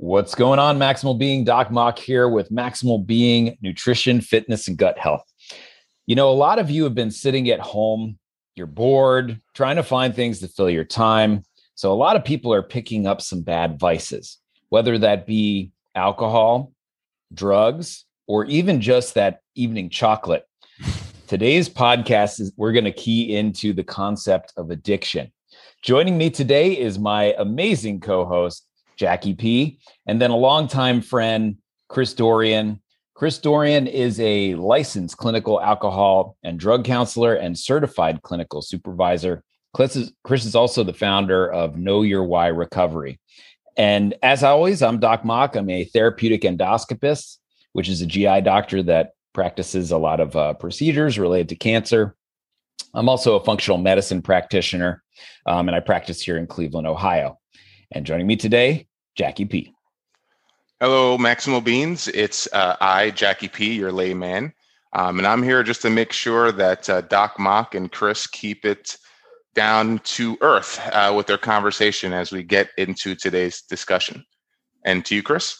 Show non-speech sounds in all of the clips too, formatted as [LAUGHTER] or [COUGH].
What's going on, Maximal Being? Doc Mok here with Maximal Being Nutrition, Fitness, and Gut Health. You know, a lot of you have been sitting at home, you're bored, trying to find things to fill your time. So, a lot of people are picking up some bad vices, whether that be alcohol, drugs, or even just that evening chocolate. Today's podcast is we're going to key into the concept of addiction. Joining me today is my amazing co host, Jackie P, and then a longtime friend, Chris Dorian. Chris Dorian is a licensed clinical alcohol and drug counselor and certified clinical supervisor. Chris is, Chris is also the founder of Know Your Why Recovery. And as always, I'm Doc Mok. I'm a therapeutic endoscopist, which is a GI doctor that practices a lot of uh, procedures related to cancer. I'm also a functional medicine practitioner, um, and I practice here in Cleveland, Ohio. And joining me today Jackie P. Hello, Maximal Beans. It's uh, I, Jackie P, your layman. Um, and I'm here just to make sure that uh, Doc Mok and Chris keep it down to earth uh, with their conversation as we get into today's discussion. And to you, Chris.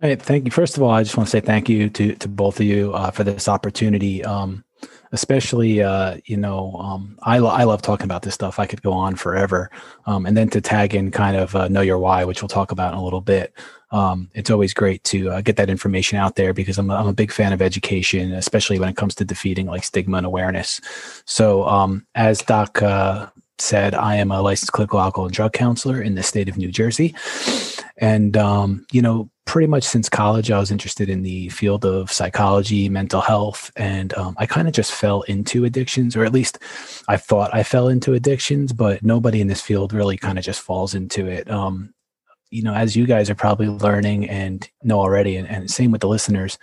Hey, thank you. First of all, I just want to say thank you to to both of you uh, for this opportunity. Um, especially uh, you know um, I, lo- I love talking about this stuff. I could go on forever. Um, and then to tag in kind of uh, know your why which we'll talk about in a little bit um, it's always great to uh, get that information out there because I'm a, I'm a big fan of education especially when it comes to defeating like stigma and awareness. So um, as doc uh, said i am a licensed clinical alcohol and drug counselor in the state of new jersey and um, you know pretty much since college, I was interested in the field of psychology, mental health, and um, I kind of just fell into addictions, or at least I thought I fell into addictions, but nobody in this field really kind of just falls into it. Um, you know, as you guys are probably learning and know already, and, and same with the listeners,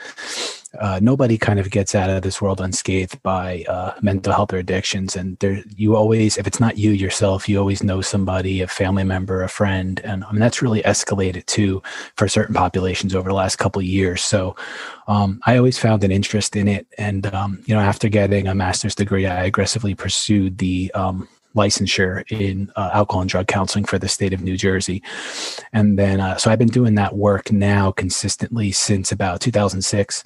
uh, nobody kind of gets out of this world unscathed by uh, mental health or addictions. And there, you always, if it's not you yourself, you always know somebody, a family member, a friend, and I mean that's really escalated too for certain populations over the last couple of years. So um, I always found an interest in it, and um, you know, after getting a master's degree, I aggressively pursued the um, licensure in uh, alcohol and drug counseling for the state of New Jersey. And then, uh, so I've been doing that work now consistently since about 2006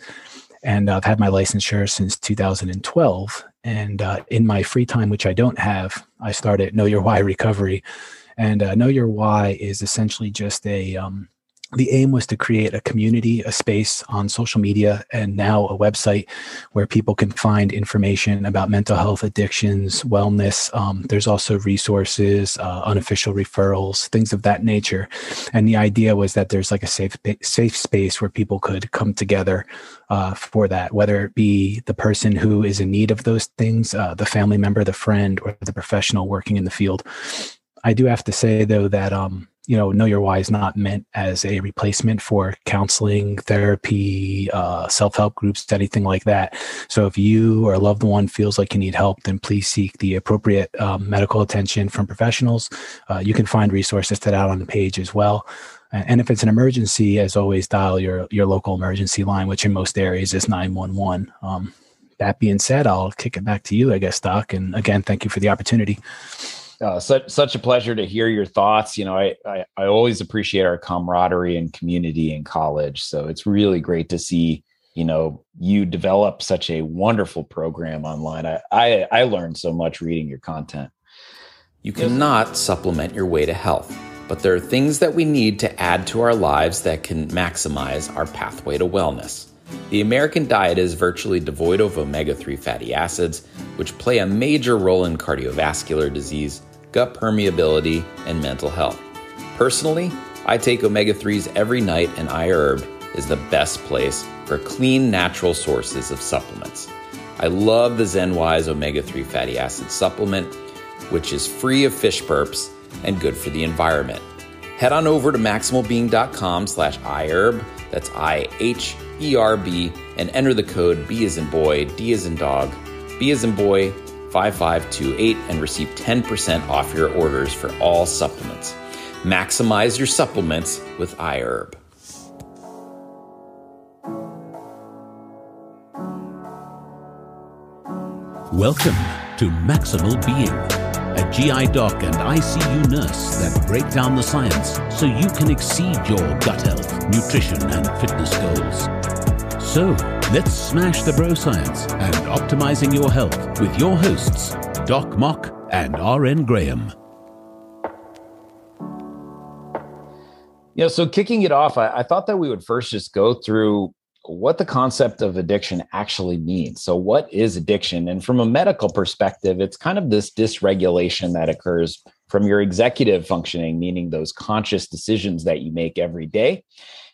and I've had my licensure since 2012. And uh, in my free time, which I don't have, I started Know Your Why Recovery. And uh, Know Your Why is essentially just a um, the aim was to create a community, a space on social media, and now a website where people can find information about mental health, addictions, wellness. Um, there's also resources, uh, unofficial referrals, things of that nature. And the idea was that there's like a safe safe space where people could come together uh, for that, whether it be the person who is in need of those things, uh, the family member, the friend, or the professional working in the field. I do have to say though that um, you know, know your why is not meant as a replacement for counseling, therapy, uh, self help groups, anything like that. So if you or a loved one feels like you need help, then please seek the appropriate um, medical attention from professionals. Uh, you can find resources to that on the page as well. And if it's an emergency, as always, dial your your local emergency line, which in most areas is 911. Um, that being said, I'll kick it back to you, I guess, Doc. And again, thank you for the opportunity. Uh, such such a pleasure to hear your thoughts. You know, I, I, I always appreciate our camaraderie and community in college. So it's really great to see you know you develop such a wonderful program online. I I, I learned so much reading your content. You cannot supplement your way to health, but there are things that we need to add to our lives that can maximize our pathway to wellness. The American diet is virtually devoid of omega 3 fatty acids, which play a major role in cardiovascular disease, gut permeability, and mental health. Personally, I take omega 3s every night, and iHerb is the best place for clean, natural sources of supplements. I love the ZenWise omega 3 fatty acid supplement, which is free of fish burps and good for the environment. Head on over to maximalbeing.com slash iHerb, that's I-H-E-R-B, and enter the code B as in boy, D as in dog, B as in boy, 5528 and receive 10% off your orders for all supplements. Maximize your supplements with iHerb. Welcome to Maximal Being a GI doc and ICU nurse that break down the science so you can exceed your gut health, nutrition, and fitness goals. So, let's smash the bro science and optimizing your health with your hosts, Doc Mok and RN Graham. Yeah, so kicking it off, I, I, thought that we would first just go through what the concept of addiction actually means. So, what is addiction? And from a medical perspective, it's kind of this dysregulation that occurs from your executive functioning, meaning those conscious decisions that you make every day.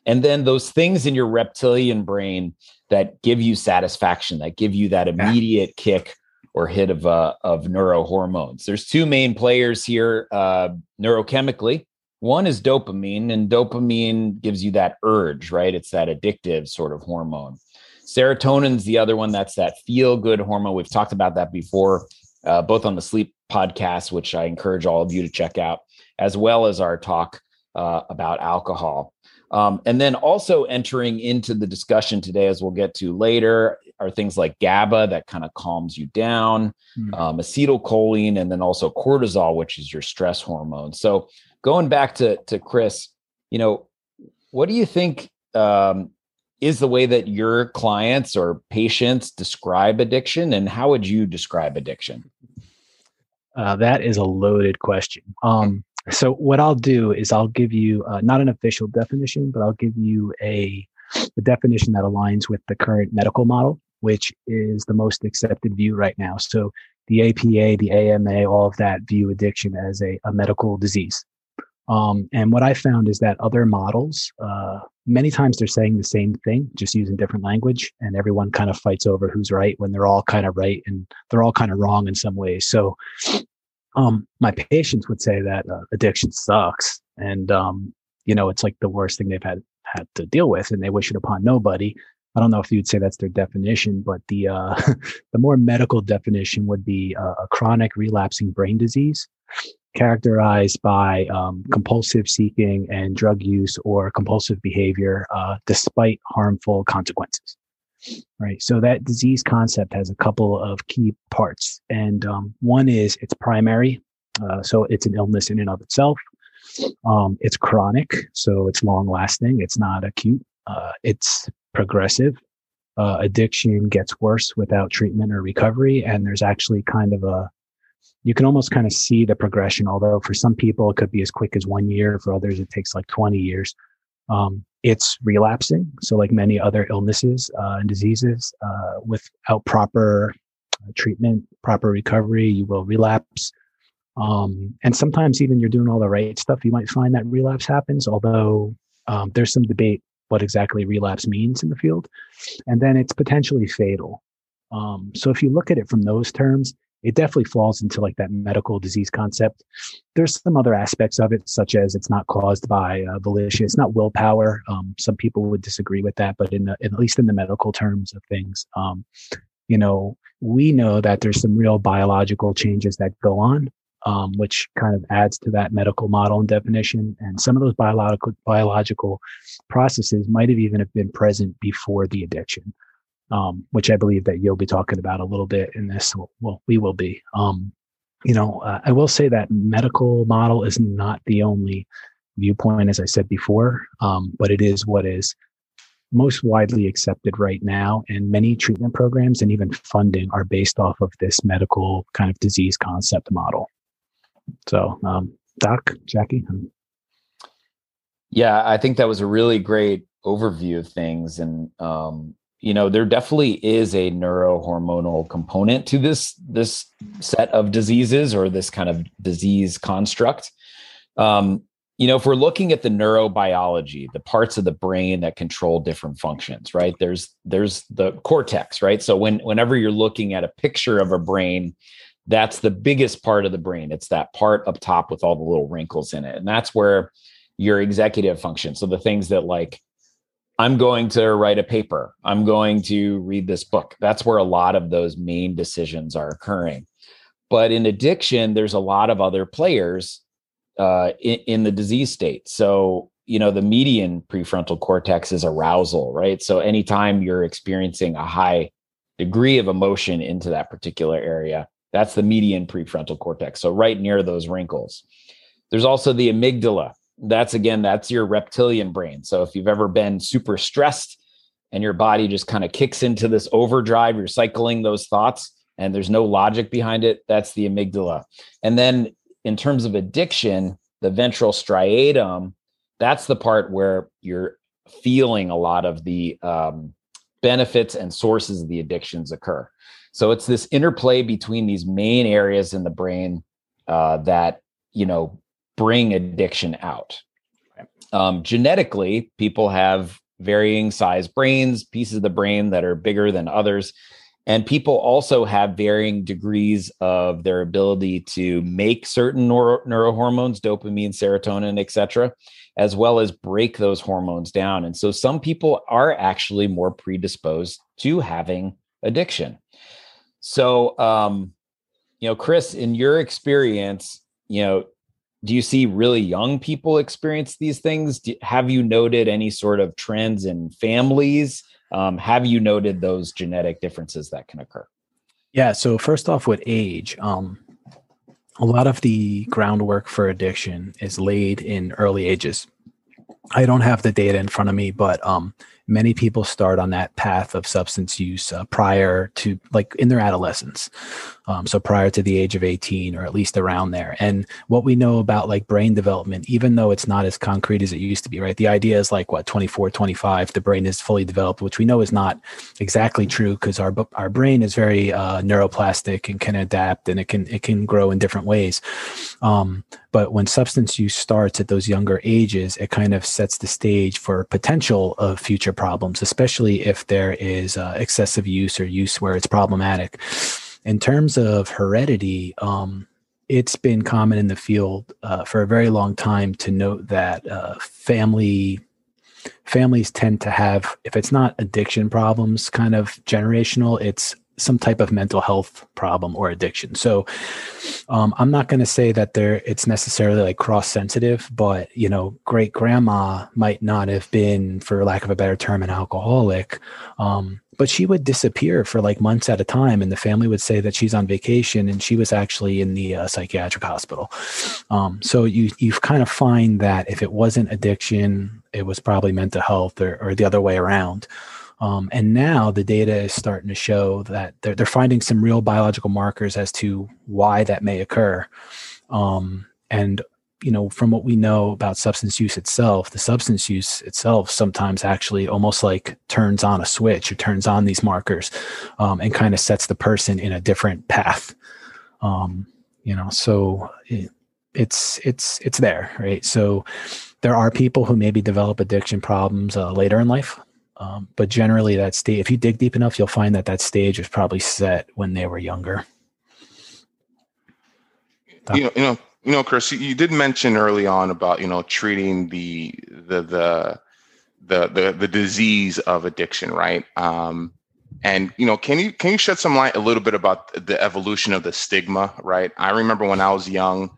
And then those things in your reptilian brain that give you satisfaction, that give you that immediate yeah. kick or hit of uh, of neurohormones. There's two main players here uh, neurochemically. One is dopamine, and dopamine gives you that urge, right? It's that addictive sort of hormone. Serotonin's the other one. That's that feel good hormone. We've talked about that before, uh, both on the sleep podcast, which I encourage all of you to check out, as well as our talk uh, about alcohol. Um, and then also entering into the discussion today, as we'll get to later, are things like GABA that kind of calms you down, mm. um, acetylcholine, and then also cortisol, which is your stress hormone. So going back to to Chris, you know, what do you think um, is the way that your clients or patients describe addiction, and how would you describe addiction? Uh, that is a loaded question. Um, so what I'll do is I'll give you uh, not an official definition, but I'll give you a, a definition that aligns with the current medical model, which is the most accepted view right now. So the APA, the AMA, all of that view addiction as a, a medical disease. Um, and what I found is that other models, uh, many times they're saying the same thing, just using different language, and everyone kind of fights over who's right when they're all kind of right and they're all kind of wrong in some ways. So, um, my patients would say that uh, addiction sucks, and um, you know it's like the worst thing they've had had to deal with, and they wish it upon nobody. I don't know if you'd say that's their definition, but the uh, [LAUGHS] the more medical definition would be a chronic relapsing brain disease characterized by um, compulsive seeking and drug use or compulsive behavior uh, despite harmful consequences right so that disease concept has a couple of key parts and um, one is it's primary uh, so it's an illness in and of itself um, it's chronic so it's long lasting it's not acute uh, it's progressive uh, addiction gets worse without treatment or recovery and there's actually kind of a you can almost kind of see the progression. Although for some people it could be as quick as one year, for others it takes like 20 years. Um, it's relapsing. So, like many other illnesses uh, and diseases, uh, without proper uh, treatment, proper recovery, you will relapse. Um, and sometimes, even you're doing all the right stuff, you might find that relapse happens. Although um, there's some debate what exactly relapse means in the field, and then it's potentially fatal. Um, so, if you look at it from those terms, it definitely falls into like that medical disease concept. There's some other aspects of it, such as it's not caused by uh, volition, it's not willpower. Um, some people would disagree with that, but in the, at least in the medical terms of things, um, you know, we know that there's some real biological changes that go on, um, which kind of adds to that medical model and definition. And some of those biological biological processes might have even have been present before the addiction um, which I believe that you'll be talking about a little bit in this. Well, we will be. Um, you know, uh, I will say that medical model is not the only viewpoint, as I said before, um, but it is what is most widely accepted right now. And many treatment programs and even funding are based off of this medical kind of disease concept model. So, um, Doc, Jackie. Um, yeah, I think that was a really great overview of things. And um, you know there definitely is a neurohormonal component to this this set of diseases or this kind of disease construct. Um, you know if we're looking at the neurobiology the parts of the brain that control different functions right? There's there's the cortex right? So when whenever you're looking at a picture of a brain that's the biggest part of the brain. It's that part up top with all the little wrinkles in it. And that's where your executive function. So the things that like I'm going to write a paper. I'm going to read this book. That's where a lot of those main decisions are occurring. But in addiction, there's a lot of other players uh, in, in the disease state. So, you know, the median prefrontal cortex is arousal, right? So, anytime you're experiencing a high degree of emotion into that particular area, That's the median prefrontal cortex. So right near those wrinkles. There's also the amygdala. That's again, that's your reptilian brain. So if you've ever been super stressed and your body just kind of kicks into this overdrive, you're cycling those thoughts and there's no logic behind it, that's the amygdala. And then in terms of addiction, the ventral striatum, that's the part where you're feeling a lot of the um, benefits and sources of the addictions occur. So it's this interplay between these main areas in the brain uh, that you know bring addiction out. Um, genetically, people have varying size brains, pieces of the brain that are bigger than others. And people also have varying degrees of their ability to make certain neuro- neurohormones, dopamine, serotonin, etc as well as break those hormones down. And so some people are actually more predisposed to having addiction. So, um, you know, Chris, in your experience, you know, do you see really young people experience these things? Do, have you noted any sort of trends in families? Um, have you noted those genetic differences that can occur? Yeah. So first off, with age, um, a lot of the groundwork for addiction is laid in early ages. I don't have the data in front of me, but um, many people start on that path of substance use uh, prior to like in their adolescence um, so prior to the age of 18 or at least around there. And what we know about like brain development even though it's not as concrete as it used to be right? The idea is like what 24 25 the brain is fully developed which we know is not exactly true because our our brain is very uh, neuroplastic and can adapt and it can it can grow in different ways. Um, but when substance use starts at those younger ages it kind of sets the stage for potential of future problems, especially if there is uh, excessive use or use where it's problematic. In terms of heredity, um, it's been common in the field uh, for a very long time to note that uh, family families tend to have if it's not addiction problems kind of generational it's some type of mental health problem or addiction. So um, I'm not going to say that there it's necessarily like cross sensitive, but you know, great grandma might not have been, for lack of a better term, an alcoholic. Um, but she would disappear for like months at a time, and the family would say that she's on vacation, and she was actually in the uh, psychiatric hospital. Um, so you you kind of find that if it wasn't addiction, it was probably mental health, or, or the other way around. Um, and now the data is starting to show that they're, they're finding some real biological markers as to why that may occur. Um, and you know, from what we know about substance use itself, the substance use itself sometimes actually almost like turns on a switch or turns on these markers um, and kind of sets the person in a different path. Um, you know, so it, it's it's it's there, right? So there are people who maybe develop addiction problems uh, later in life. Um, but generally, that stage, if you dig deep enough, you'll find that that stage was probably set when they were younger. You know, you know, you know, Chris, you did mention early on about you know treating the the the the the, the disease of addiction, right? Um, and you know, can you can you shed some light a little bit about the evolution of the stigma, right? I remember when I was young,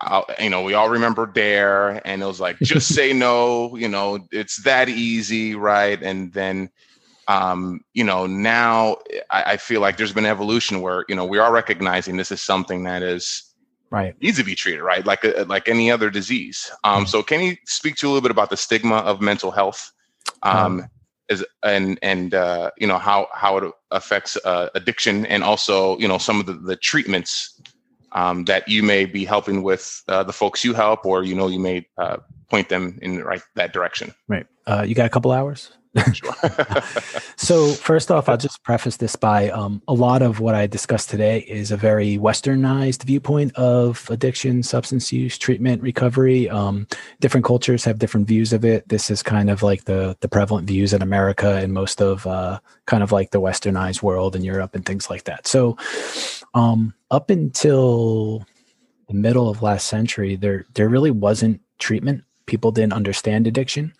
I, you know, we all remember Dare, and it was like, just [LAUGHS] say no. You know, it's that easy, right? And then, um, you know, now I, I feel like there's been evolution where you know we are recognizing this is something that is right needs to be treated right, like a, like any other disease. Um, mm-hmm. So, can you speak to a little bit about the stigma of mental health? Um, um is and and uh, you know how how it affects uh, addiction and also you know some of the, the treatments um, that you may be helping with uh, the folks you help, or you know you may uh, point them in the right that direction. Right. Uh, you got a couple hours. [LAUGHS] [LAUGHS] so first off, I'll just preface this by um, a lot of what I discussed today is a very westernized viewpoint of addiction, substance use, treatment, recovery. Um, different cultures have different views of it. This is kind of like the the prevalent views in America and most of uh, kind of like the westernized world in Europe and things like that. So um, up until the middle of last century, there there really wasn't treatment people didn't understand addiction.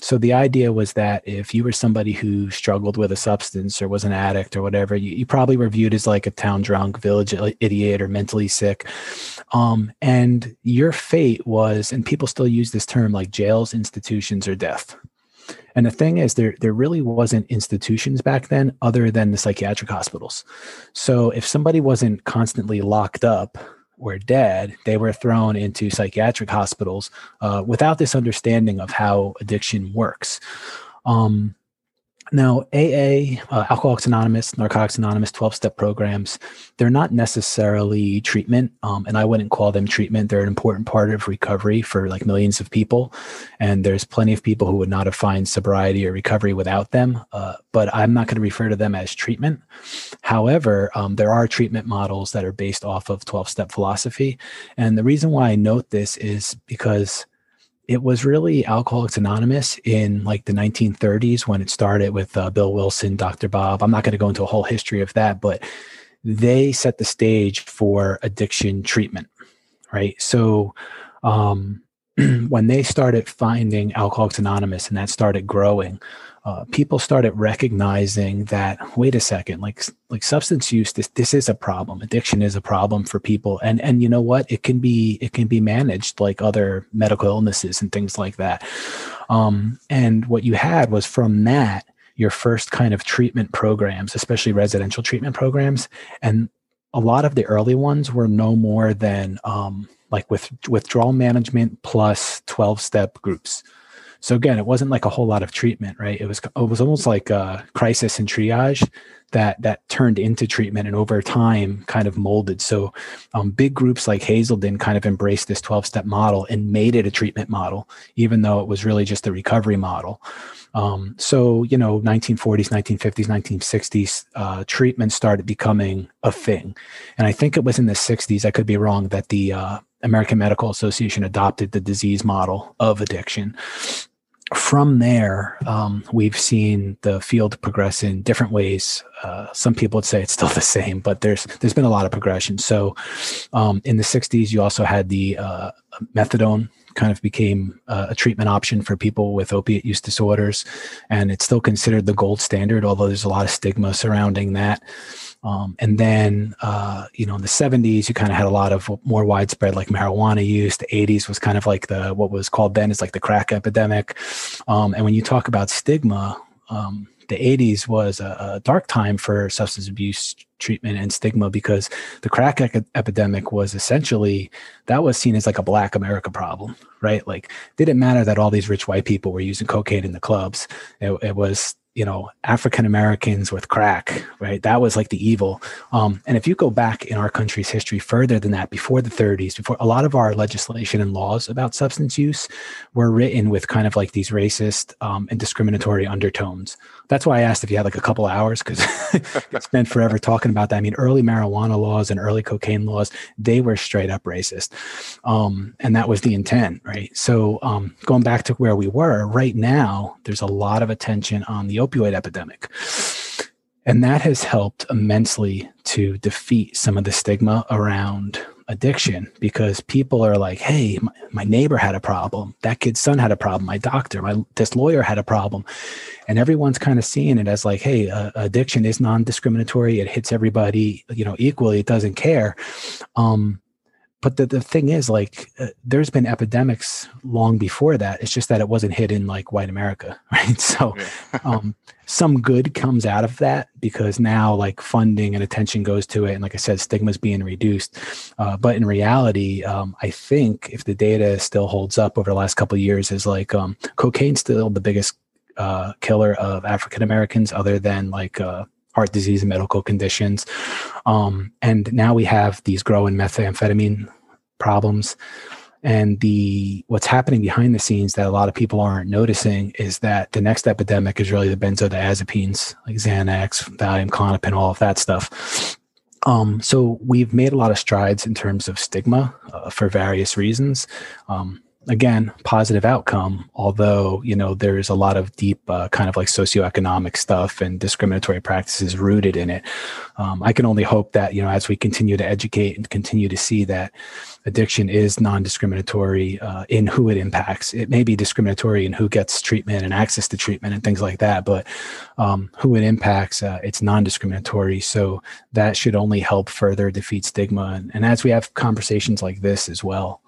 So the idea was that if you were somebody who struggled with a substance or was an addict or whatever, you, you probably were viewed as like a town drunk, village idiot, or mentally sick. Um, and your fate was, and people still use this term like jails, institutions, or death. And the thing is, there there really wasn't institutions back then other than the psychiatric hospitals. So if somebody wasn't constantly locked up or dead, they were thrown into psychiatric hospitals uh, without this understanding of how addiction works. Um, now, AA, uh, Alcoholics Anonymous, Narcotics Anonymous, 12 step programs, they're not necessarily treatment. Um, and I wouldn't call them treatment. They're an important part of recovery for like millions of people. And there's plenty of people who would not have found sobriety or recovery without them. Uh, but I'm not going to refer to them as treatment. However, um, there are treatment models that are based off of 12 step philosophy. And the reason why I note this is because it was really Alcoholics Anonymous in like the 1930s when it started with uh, Bill Wilson, Dr. Bob. I'm not going to go into a whole history of that, but they set the stage for addiction treatment, right? So, um, [CLEARS THROAT] when they started finding Alcoholics Anonymous and that started growing, uh, people started recognizing that wait a second like like substance use this this is a problem. Addiction is a problem for people. And and you know what? It can be it can be managed like other medical illnesses and things like that. Um, and what you had was from that your first kind of treatment programs especially residential treatment programs. And a lot of the early ones were no more than um, like with withdrawal management plus 12 step groups so again, it wasn't like a whole lot of treatment, right? It was it was almost like a crisis and triage that that turned into treatment and over time kind of molded. So um, big groups like Hazelden kind of embraced this 12 step model and made it a treatment model, even though it was really just a recovery model. Um, so, you know, 1940s, 1950s, 1960s, uh, treatment started becoming a thing. And I think it was in the 60s, I could be wrong, that the uh, American Medical Association adopted the disease model of addiction from there, um, we've seen the field progress in different ways. Uh, some people would say it's still [LAUGHS] the same, but there's there's been a lot of progression. So, um, in the '60s, you also had the uh, methadone kind of became uh, a treatment option for people with opiate use disorders, and it's still considered the gold standard. Although there's a lot of stigma surrounding that. Um, and then, uh, you know, in the 70s, you kind of had a lot of more widespread like marijuana use. The 80s was kind of like the what was called then is like the crack epidemic. Um, and when you talk about stigma, um, the 80s was a, a, dark time for substance abuse treatment and stigma because the crack e- epidemic was essentially that was seen as like a black america problem right like didn't matter that all these rich white people were using cocaine in the clubs it, it was you know african americans with crack right? That was like the evil. Um, and if you go back in our country's history further than that before the 30s before a lot of our legislation and laws about substance use were written with kind of like these racist um, and discriminatory undertones that's why i asked if you had like a couple hours because [LAUGHS] i spent forever talking about that i mean early marijuana laws and early cocaine laws they were straight up racist um, and that was the intent right so um, going back to where we were right now there's a lot of attention on the opioid epidemic. And that has helped immensely to defeat some of the stigma around addiction because people are like, hey, my, my, neighbor had a problem. That kid's son had a problem. My doctor, my this lawyer had a problem. And everyone's kind of seeing it as like, hey, uh, addiction is non-discriminatory. It hits everybody, you know, equally. It doesn't care. Um, but the, the thing is like uh, there's been epidemics long before that. It's just that it wasn't hit in like white america [LAUGHS] right? So yeah. [LAUGHS] um, some good comes out of that because now like funding and attention goes to it. And like i said stigma is being reduced. Uh, but in reality um, i think if the data still holds up over the last couple of years is like um, cocaine's still the biggest uh, killer of african americans other than like uh, heart disease and medical conditions. Um, and now we have these growing methamphetamine problems. And the what's happening behind the scenes that a lot of people aren't noticing is that the next epidemic is really the benzodiazepines like Xanax, Valium, Klonopin, all of that stuff. Um, so we've made a lot of strides in terms of stigma uh, for various reasons. Um, again positive outcome although you know there's a lot of deep uh, kind of like socioeconomic stuff and discriminatory practices rooted in it. Um, i can only hope that you know as we continue to educate and continue to see that addiction is non-discriminatory uh, in who it impacts. It may be discriminatory in who gets treatment and access to treatment and things like that but um, who it impacts uh, it's non-discriminatory. So that should only help further defeat stigma. And, and as we have conversations like this as well.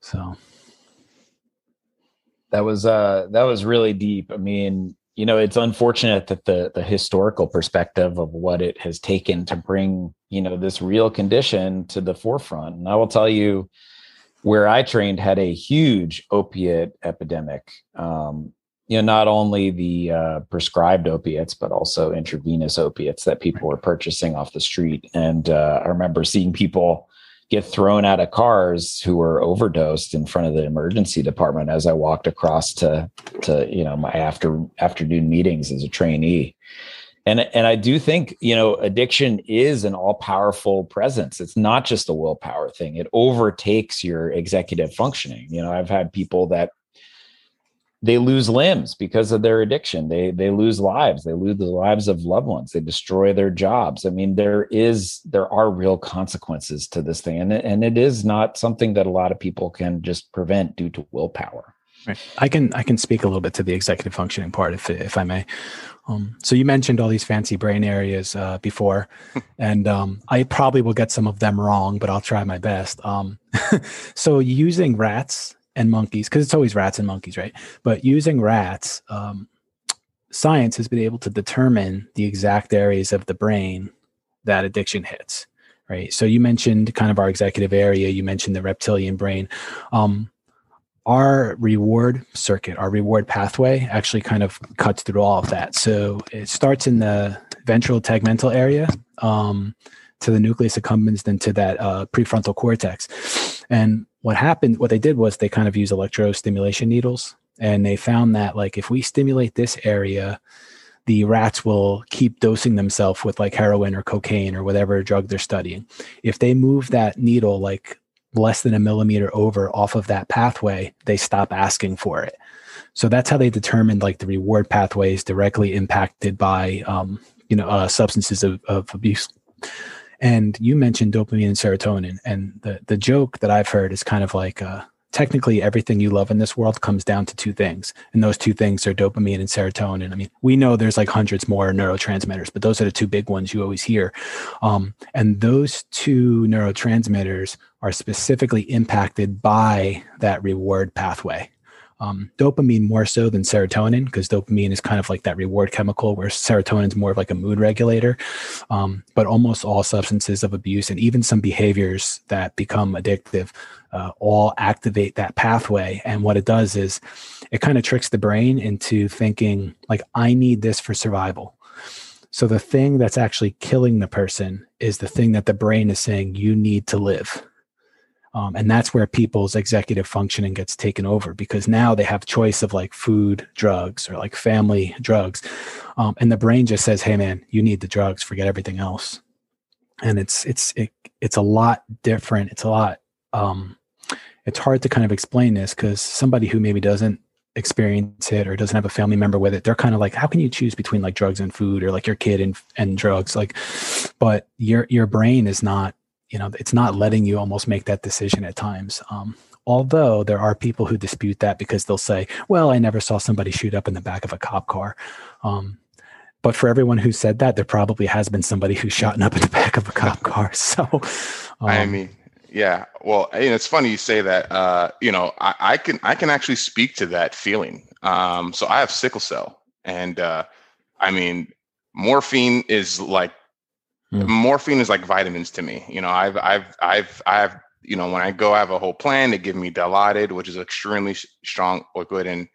So That was uh that was really deep. I mean, you know, it's unfortunate that the the historical perspective of what it has taken to bring, you know, this real condition to the forefront. And I will tell you, where I trained had a huge opiate epidemic. Um, you know, not only the uh, prescribed opiates, but also intravenous opiates that people were purchasing off the street. And uh, I remember seeing people get thrown out of cars who were overdosed in front of the emergency department as I walked across to to you know my after afternoon meetings as a trainee. And and I do think, you know, addiction is an all-powerful presence. It's not just a willpower thing. It overtakes your executive functioning. You know, I've had people that they lose limbs because of their addiction. They they lose lives. They lose the lives of loved ones. They destroy their jobs. I mean there is there are real consequences to this thing and, and it is not something that a lot of people can just prevent due to willpower. Right. i can i can speak a little bit to the executive functioning part if if i may. Um, so you mentioned all these fancy brain areas uh, before [LAUGHS] and um, i probably will get some of them wrong but i'll try my best. Um, [LAUGHS] so using rats and monkeys because it's always rats and monkeys right? But using rats um, science has been able to determine the exact areas of the brain that addiction hits right? So you mentioned kind of our executive area you mentioned the reptilian brain. Um, our reward circuit our reward pathway actually kind of cuts through all of that. So it starts in the ventral tegmental area um, to the nucleus accumbens then to that uh, prefrontal cortex. And what happened, what they did was they kind of use electrostimulation needles and they found that like if we stimulate this area, the rats will keep dosing themselves with like heroin or cocaine or whatever drug they're studying. If they move that needle like less than a millimeter over off of that pathway, they stop asking for it. So that's how they determined like the reward pathways directly impacted by um, you know uh, substances of, of abuse. And you mentioned dopamine and serotonin, and the the joke that I've heard is kind of like uh, technically everything you love in this world comes down to two things, and those two things are dopamine and serotonin. I mean, we know there's like hundreds more neurotransmitters, but those are the two big ones you always hear. Um, and those two neurotransmitters are specifically impacted by that reward pathway um, dopamine more so than serotonin because dopamine is kind of like that reward chemical where serotonin is more of like a mood regulator. Um, but almost all substances of abuse and even some behaviors that become addictive uh, all activate that pathway. And what it does is it kind of tricks the brain into thinking like i need this for survival. So the thing that's actually killing the person is the thing that the brain is saying you need to live um, and that's where people's executive functioning gets taken over because now they have choice of like food drugs or like family drugs. Um, and the brain just says hey man you need the drugs. Forget everything else. And it's it's it, it's a lot different. It's a lot um, it's hard to kind of explain this because somebody who maybe doesn't experience it or doesn't have a family member with it they're kind of like how can you choose between like drugs and food or like your kid and and drugs? Like but your your brain is not you know it's not letting you almost make that decision at times um, although there are people who dispute that because they'll say well i never saw somebody shoot up in the back of a cop car um, but for everyone who said that there probably has been somebody who's shot up in the back of a cop [LAUGHS] car so um, i mean yeah well and it's funny you say that uh, you know I, I, can i can actually speak to that feeling um, so i have sickle cell and uh, i mean morphine is like Mm. Morphine is like vitamins to me. You know, I've I've I've I've you know when I go, I have a whole plan. They give me Dilaudid, which is extremely strong liquid, and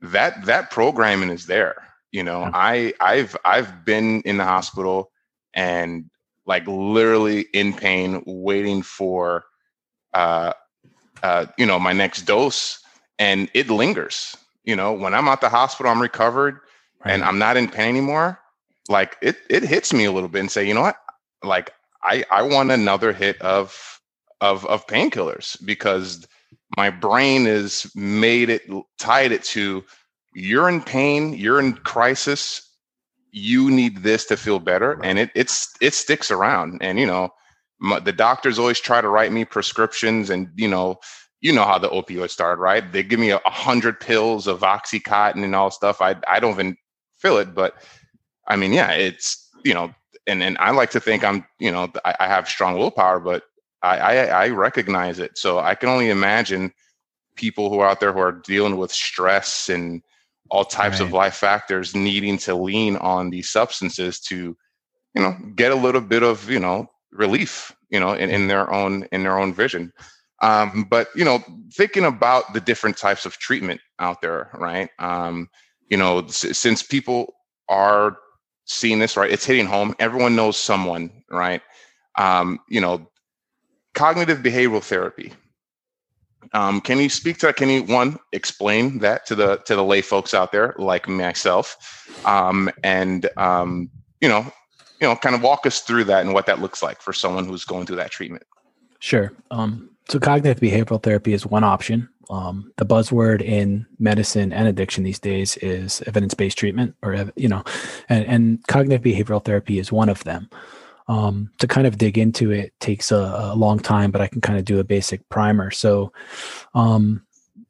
that that programming is there. You know, yeah. I I've I've been in the hospital and like literally in pain, waiting for uh uh you know my next dose, and it lingers. You know, when I'm at the hospital, I'm recovered right. and I'm not in pain anymore like it it hits me a little bit and say, you know what? Like I I want another hit of of of painkillers because my brain is made it tied it to you're in pain, you're in crisis, you need this to feel better. And it it's it sticks around. And you know my, the doctors always try to write me prescriptions and you know you know how the opioids started right? They give me a, a hundred pills of oxycontin and all stuff. I i don't even feel it but I mean, yeah, it's you know, and and I like to think I'm you know I, I have strong willpower, but I, I I recognize it. So I can only imagine people who are out there who are dealing with stress and all types right. of life factors needing to lean on these substances to you know get a little bit of you know relief you know in, in their own in their own vision um, but you know thinking about the different types of treatment out there right um, you know s- since people are seeing this right it's hitting home everyone knows someone right um, you know cognitive behavioral therapy um, can you speak to that? Can you one explain that to the to the lay folks out there like myself, um, and um, you know, you know, kind of walk us through that and what that looks like for someone who's going through that treatment. Sure. Um, so cognitive behavioral therapy is one option. Um, the buzzword in medicine and addiction these days is evidence-based treatment, or you know, and, and cognitive behavioral therapy is one of them. Um, to kind of dig into it takes a, a, long time, but I can kind of do a basic primer. So, um,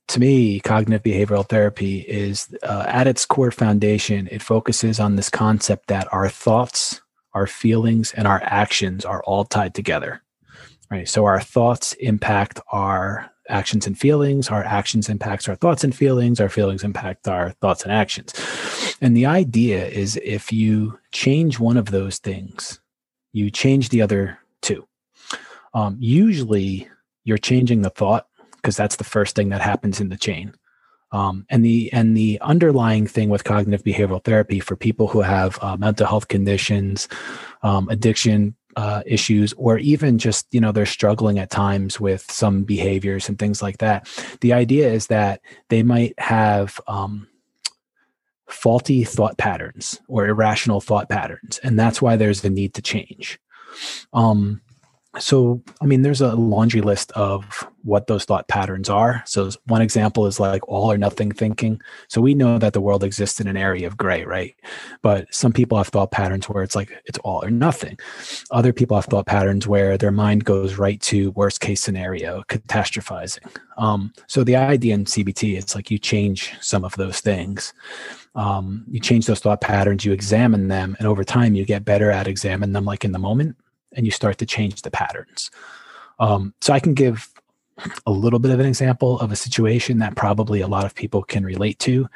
to me, cognitive behavioral therapy is uh, at its core foundation, it focuses on this concept that our thoughts, our feelings, and our actions are all tied together. Right. So our thoughts impact our actions and feelings. Our actions impacts our thoughts and feelings. Our feelings impact our thoughts and actions. And the idea is if you change one of those things, you change the other two. Um, usually, you're changing the thought because that's the first thing that happens in the chain. Um, and the and the underlying thing with cognitive behavioral therapy for people who have uh, mental health conditions, um, addiction uh, issues, or even just you know they're struggling at times with some behaviors and things like that. The idea is that they might have um, faulty thought patterns or irrational thought patterns and that's why there's the need to change um, so i mean there's a laundry list of what those thought patterns are. So one example is like all or nothing thinking. So we know that the world exists in an area of gray right? But some people have thought patterns where it's like it's all or nothing. Other people have thought patterns where their mind goes right to worst case scenario catastrophizing. Um, so the idea in cbt is like you change some of those things. Um, you change those thought patterns you examine them and over time you get better at examining them like in the moment and you start to change the patterns. Um, so i can give a little bit of an example of a situation that probably a lot of people can relate to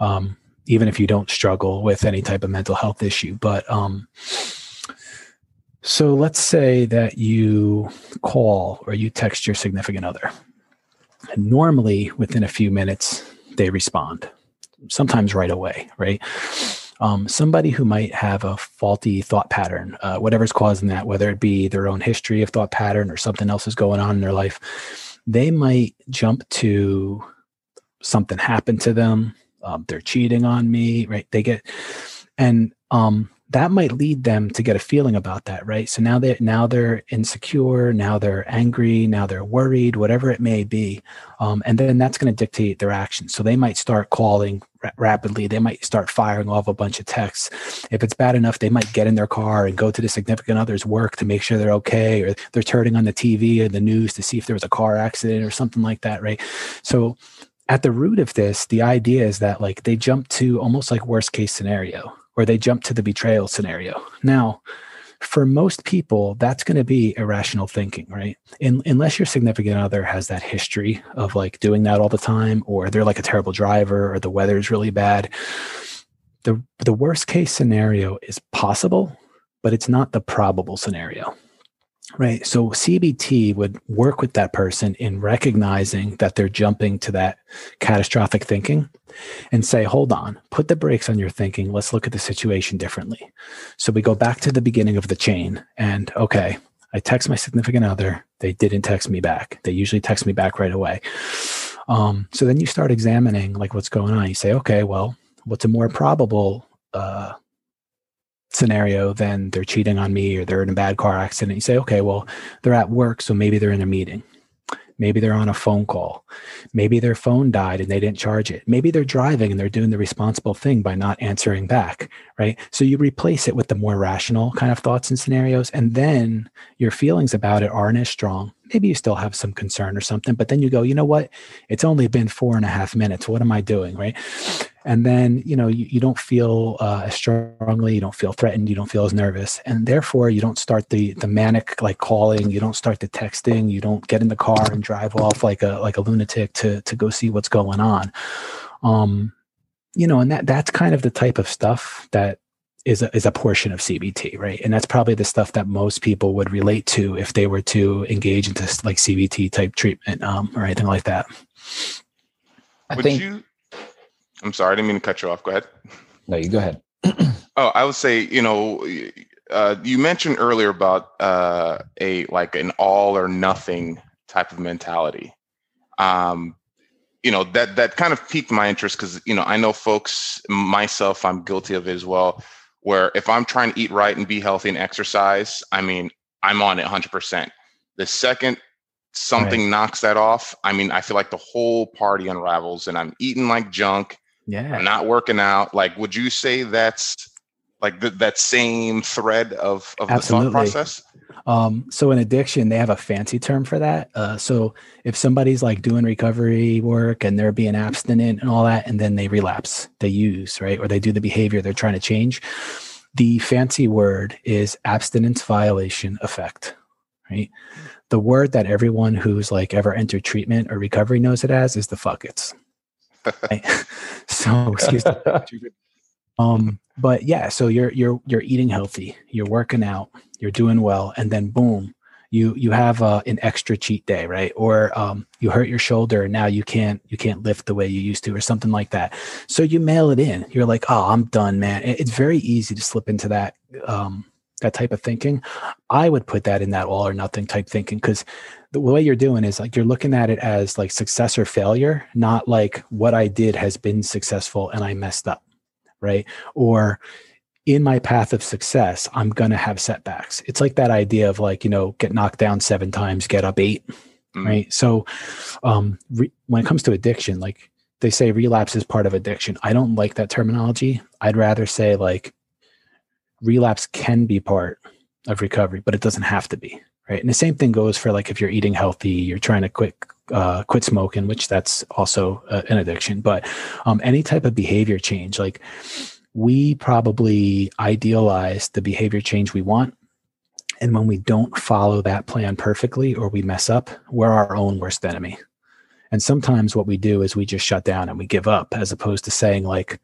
um, even if you don't struggle with any type of mental health issue. But um, so let's say that you call or you text your significant other. And normally within a few minutes they respond sometimes right away, right? Um, somebody who might have a faulty thought pattern, uh, whatever's causing that, whether it be their own history of thought pattern or something else is going on in their life, they might jump to something happened to them. Um, they're cheating on me, right? They get, and um, that might lead them to get a feeling about that right so now they now they're insecure now they're angry now they're worried whatever it may be um, and then that's going to dictate their actions so they might start calling ra- rapidly they might start firing off a bunch of texts if it's bad enough they might get in their car and go to the significant other's work to make sure they're okay or they're turning on the tv or the news to see if there was a car accident or something like that right so at the root of this the idea is that like they jump to almost like worst case scenario or they jump to the betrayal scenario. Now, for most people, that's going to be irrational thinking, right? In, unless your significant other has that history of like doing that all the time, or they're like a terrible driver, or the weather is really bad. The, the worst case scenario is possible, but it's not the probable scenario. Right. So CBT would work with that person in recognizing that they're jumping to that catastrophic thinking and say, hold on, put the brakes on your thinking. Let's look at the situation differently. So we go back to the beginning of the chain and okay, I text my significant other. They didn't text me back. They usually text me back right away. Um, so then you start examining like what's going on. You say, okay, well, what's a more probable uh, scenario then they're cheating on me or they're in a bad car accident. You say, okay, well, they're at work, so maybe they're in a meeting. Maybe they're on a phone call. Maybe their phone died and they didn't charge it. Maybe they're driving and they're doing the responsible thing by not answering back, right? So you replace it with the more rational kind of thoughts and scenarios. And then your feelings about it aren't as strong. Maybe you still have some concern or something, but then you go, you know what? It's only been four and a half minutes. What am I doing? Right. And then, you know, you, you don't feel uh, as strongly, you don't feel threatened, you don't feel as nervous. And therefore you don't start the the manic like calling, you don't start the texting, you don't get in the car and drive off like a like a lunatic to to go see what's going on. Um, you know, and that that's kind of the type of stuff that is a, is a portion of CBT, right? And that's probably the stuff that most people would relate to if they were to engage into like CBT type treatment um, or anything like that. I would think. You, I'm sorry, I didn't mean to cut you off. Go ahead. No, you go ahead. [CLEARS THROAT] oh, I would say, you know, uh, you mentioned earlier about uh, a like an all or nothing type of mentality. Um, you know that that kind of piqued my interest because you know I know folks, myself, I'm guilty of it as well where if I'm trying to eat right and be healthy and exercise, I mean, I'm on it 100%. The second something right. knocks that off, I mean, I feel like the whole party unravels and I'm eating like junk. Yeah. I'm not working out. Like, would you say that's like the, that same thread of, of the thought process? Um, so in addiction, they have a fancy term for that. Uh, so if somebody's like doing recovery work and they're being abstinent and all that, and then they relapse, they use, right? Or they do the behavior they're trying to change. The fancy word is abstinence violation effect, right? The word that everyone who's like ever entered treatment or recovery knows it as is the fuckets. [LAUGHS] Right? [LAUGHS] so excuse me. [LAUGHS] Um, but yeah, so you're you're you're eating healthy, you're working out, you're doing well, and then boom, you you have uh, an extra cheat day, right? Or um, you hurt your shoulder and now you can't you can't lift the way you used to, or something like that. So you mail it in. You're like, oh, I'm done, man. It's very easy to slip into that um, that type of thinking. I would put that in that all or nothing type thinking because the way you're doing is like you're looking at it as like success or failure, not like what I did has been successful and I messed up right? Or in my path of success, I'm going to have setbacks. It's like that idea of like, you know, get knocked down seven times, get up eight, mm. right? So, um, re- when it comes to addiction, like they say relapse is part of addiction. I don't like that terminology. I'd rather say like relapse can be part of recovery, but it doesn't have to be, right? And the same thing goes for like if you're eating healthy, you're trying to quit uh, quit smoking, which that's also uh, an addiction. But um, any type of behavior change, like we probably idealize the behavior change we want. And when we don't follow that plan perfectly or we mess up, we're our own worst enemy. And sometimes what we do is we just shut down and we give up, as opposed to saying, like,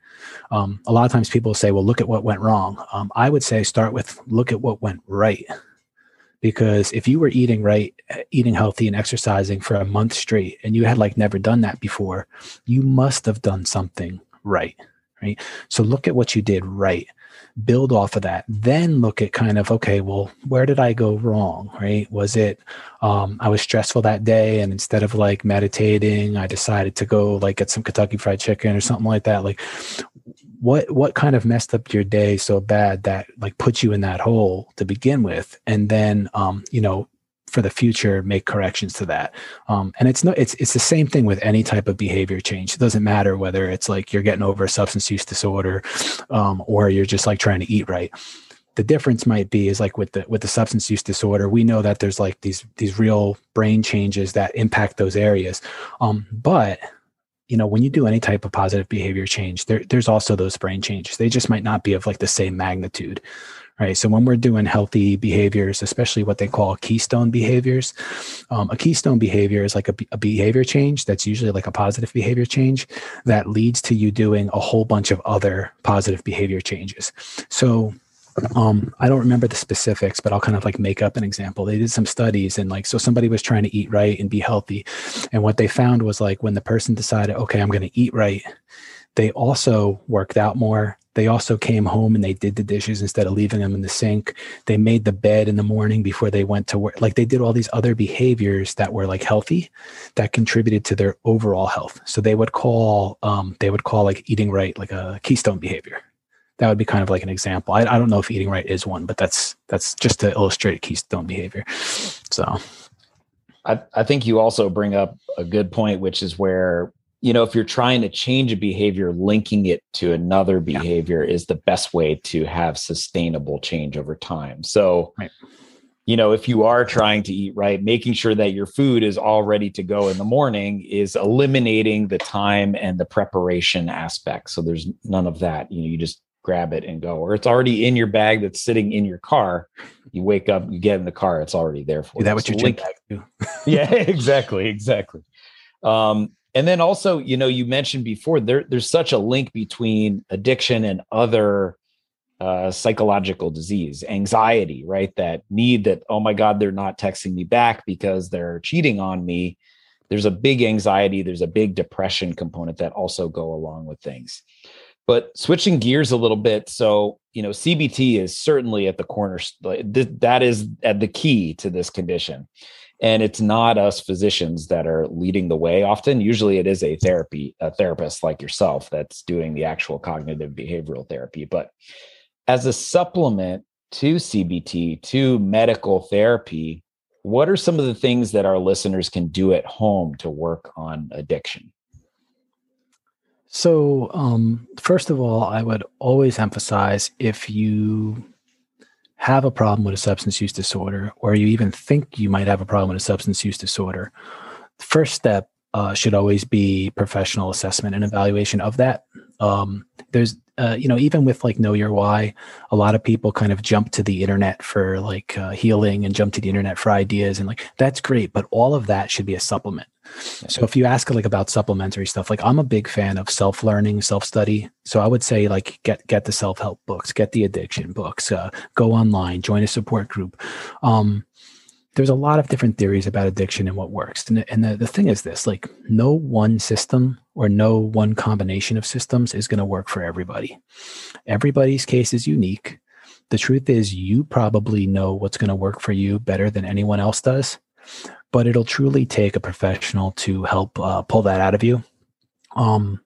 um, a lot of times people say, well, look at what went wrong. Um, I would say start with look at what went right because if you were eating right eating healthy and exercising for a month straight and you had like never done that before you must have done something right right? So look at what you did right. Build off of that. Then look at kind of okay well where did i go wrong right? Was it um, i was stressful that day and instead of like meditating i decided to go like get some kentucky fried chicken or something like that? Like what what kind of messed up your day so bad that like put you in that hole to begin with? And then um you know for the future make corrections to that. Um, and it's no it's it's the same thing with any type of behavior change. It doesn't matter whether it's like you're getting over a substance use disorder um, or you're just like trying to eat right. The difference might be is like with the with the substance use disorder we know that there's like these these real brain changes that impact those areas. Um, but you know when you do any type of positive behavior change there, there's also those brain changes. They just might not be of like the same magnitude right so when we're doing healthy behaviors especially what they call keystone behaviors um, a keystone behavior is like a, a behavior change that's usually like a positive behavior change that leads to you doing a whole bunch of other positive behavior changes so um, I don't remember the specifics, but I'll kind of like make up an example. They did some studies and like, so somebody was trying to eat right and be healthy. And what they found was like when the person decided, okay, I'm going to eat right, they also worked out more. They also came home and they did the dishes instead of leaving them in the sink. They made the bed in the morning before they went to work. Like they did all these other behaviors that were like healthy that contributed to their overall health. So they would call, um, they would call like eating right, like a keystone behavior that would be kind of like an example. I, I don't know if eating right is one, but that's that's just to illustrate keystone behavior. So, I I think you also bring up a good point, which is where you know if you're trying to change a behavior, linking it to another behavior yeah. is the best way to have sustainable change over time. So. Right you know, if you are trying to eat right, making sure that your food is all ready to go in the morning is eliminating the time and the preparation aspect. So there's none of that. You know, you just grab it and go, or it's already in your bag that's sitting in your car. You wake up, you get in the car, it's already there for Is that what So your link- [LAUGHS] yeah, exactly, exactly. Um, and then also, you know, you mentioned before there there's such a link between addiction and other uh, psychological disease, anxiety, right? That need that oh my god, they're not texting me back because they're cheating on me. There's a big anxiety, there's a big depression component that also go along with things. But switching gears a little bit, so you know, CBT is certainly at the corner. That is at the key to this condition and it's not us physicians that are leading the way often. Usually it is a therapy a therapist like yourself that's doing the actual cognitive behavioral therapy. But as a supplement to cbt to medical therapy what are some of the things that our listeners can do at home to work on addiction? So, um, first of all, I would always emphasize if you have a problem with a substance use disorder, or you even think you might have a problem with a substance use disorder, the first step uh, should always be professional assessment and evaluation of that. Um, there's, uh, you know, even with like Know Your Why, a lot of people kind of jump to the internet for like uh, healing and jump to the internet for ideas, and like that's great, but all of that should be a supplement. So if you ask like about supplementary stuff, like I'm a big fan of self-learning, self-study. So I would say like get get the self-help books, get the addiction books, uh, go online, join a support group. Um, there's a lot of different theories about addiction and what works. And, and the, the thing is this, like no one system or no one combination of systems is going to work for everybody. Everybody's case is unique. The truth is you probably know what's going to work for you better than anyone else does but it'll truly take a professional to help uh, pull that out of you. Um,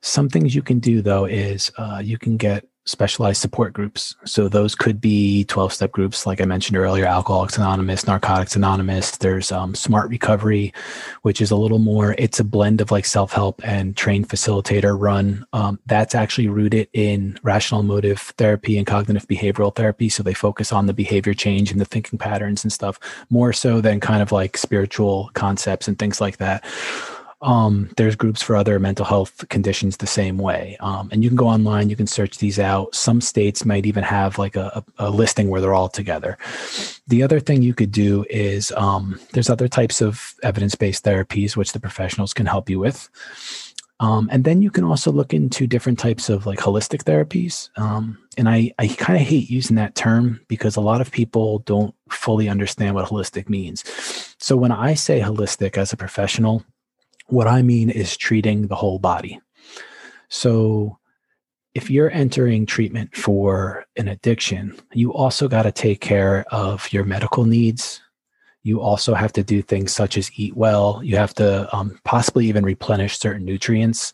some things you can do though is uh, you can get specialized support groups. So those could be 12 step groups, like I mentioned earlier, Alcoholics Anonymous, Narcotics Anonymous. There's um, Smart Recovery, which is a little more, it's a blend of like self help and trained facilitator run. Um, that's actually rooted in rational emotive therapy and cognitive behavioral therapy. So they focus on the behavior change and the thinking patterns and stuff more so than kind of like spiritual concepts and things like that um, there's groups for other mental health conditions the same way. Um, and you can go online, you can search these out. Some states might even have like a, a listing where they're all together. The other thing you could do is um, there's other types of evidence based therapies, which the professionals can help you with. Um, and then you can also look into different types of like holistic therapies. Um, and I, I kind of hate using that term because a lot of people don't fully understand what holistic means. So when I say holistic as a professional, what I mean is treating the whole body. So if you're entering treatment for an addiction, you also got to take care of your medical needs. You also have to do things such as eat well. You have to um, possibly even replenish certain nutrients.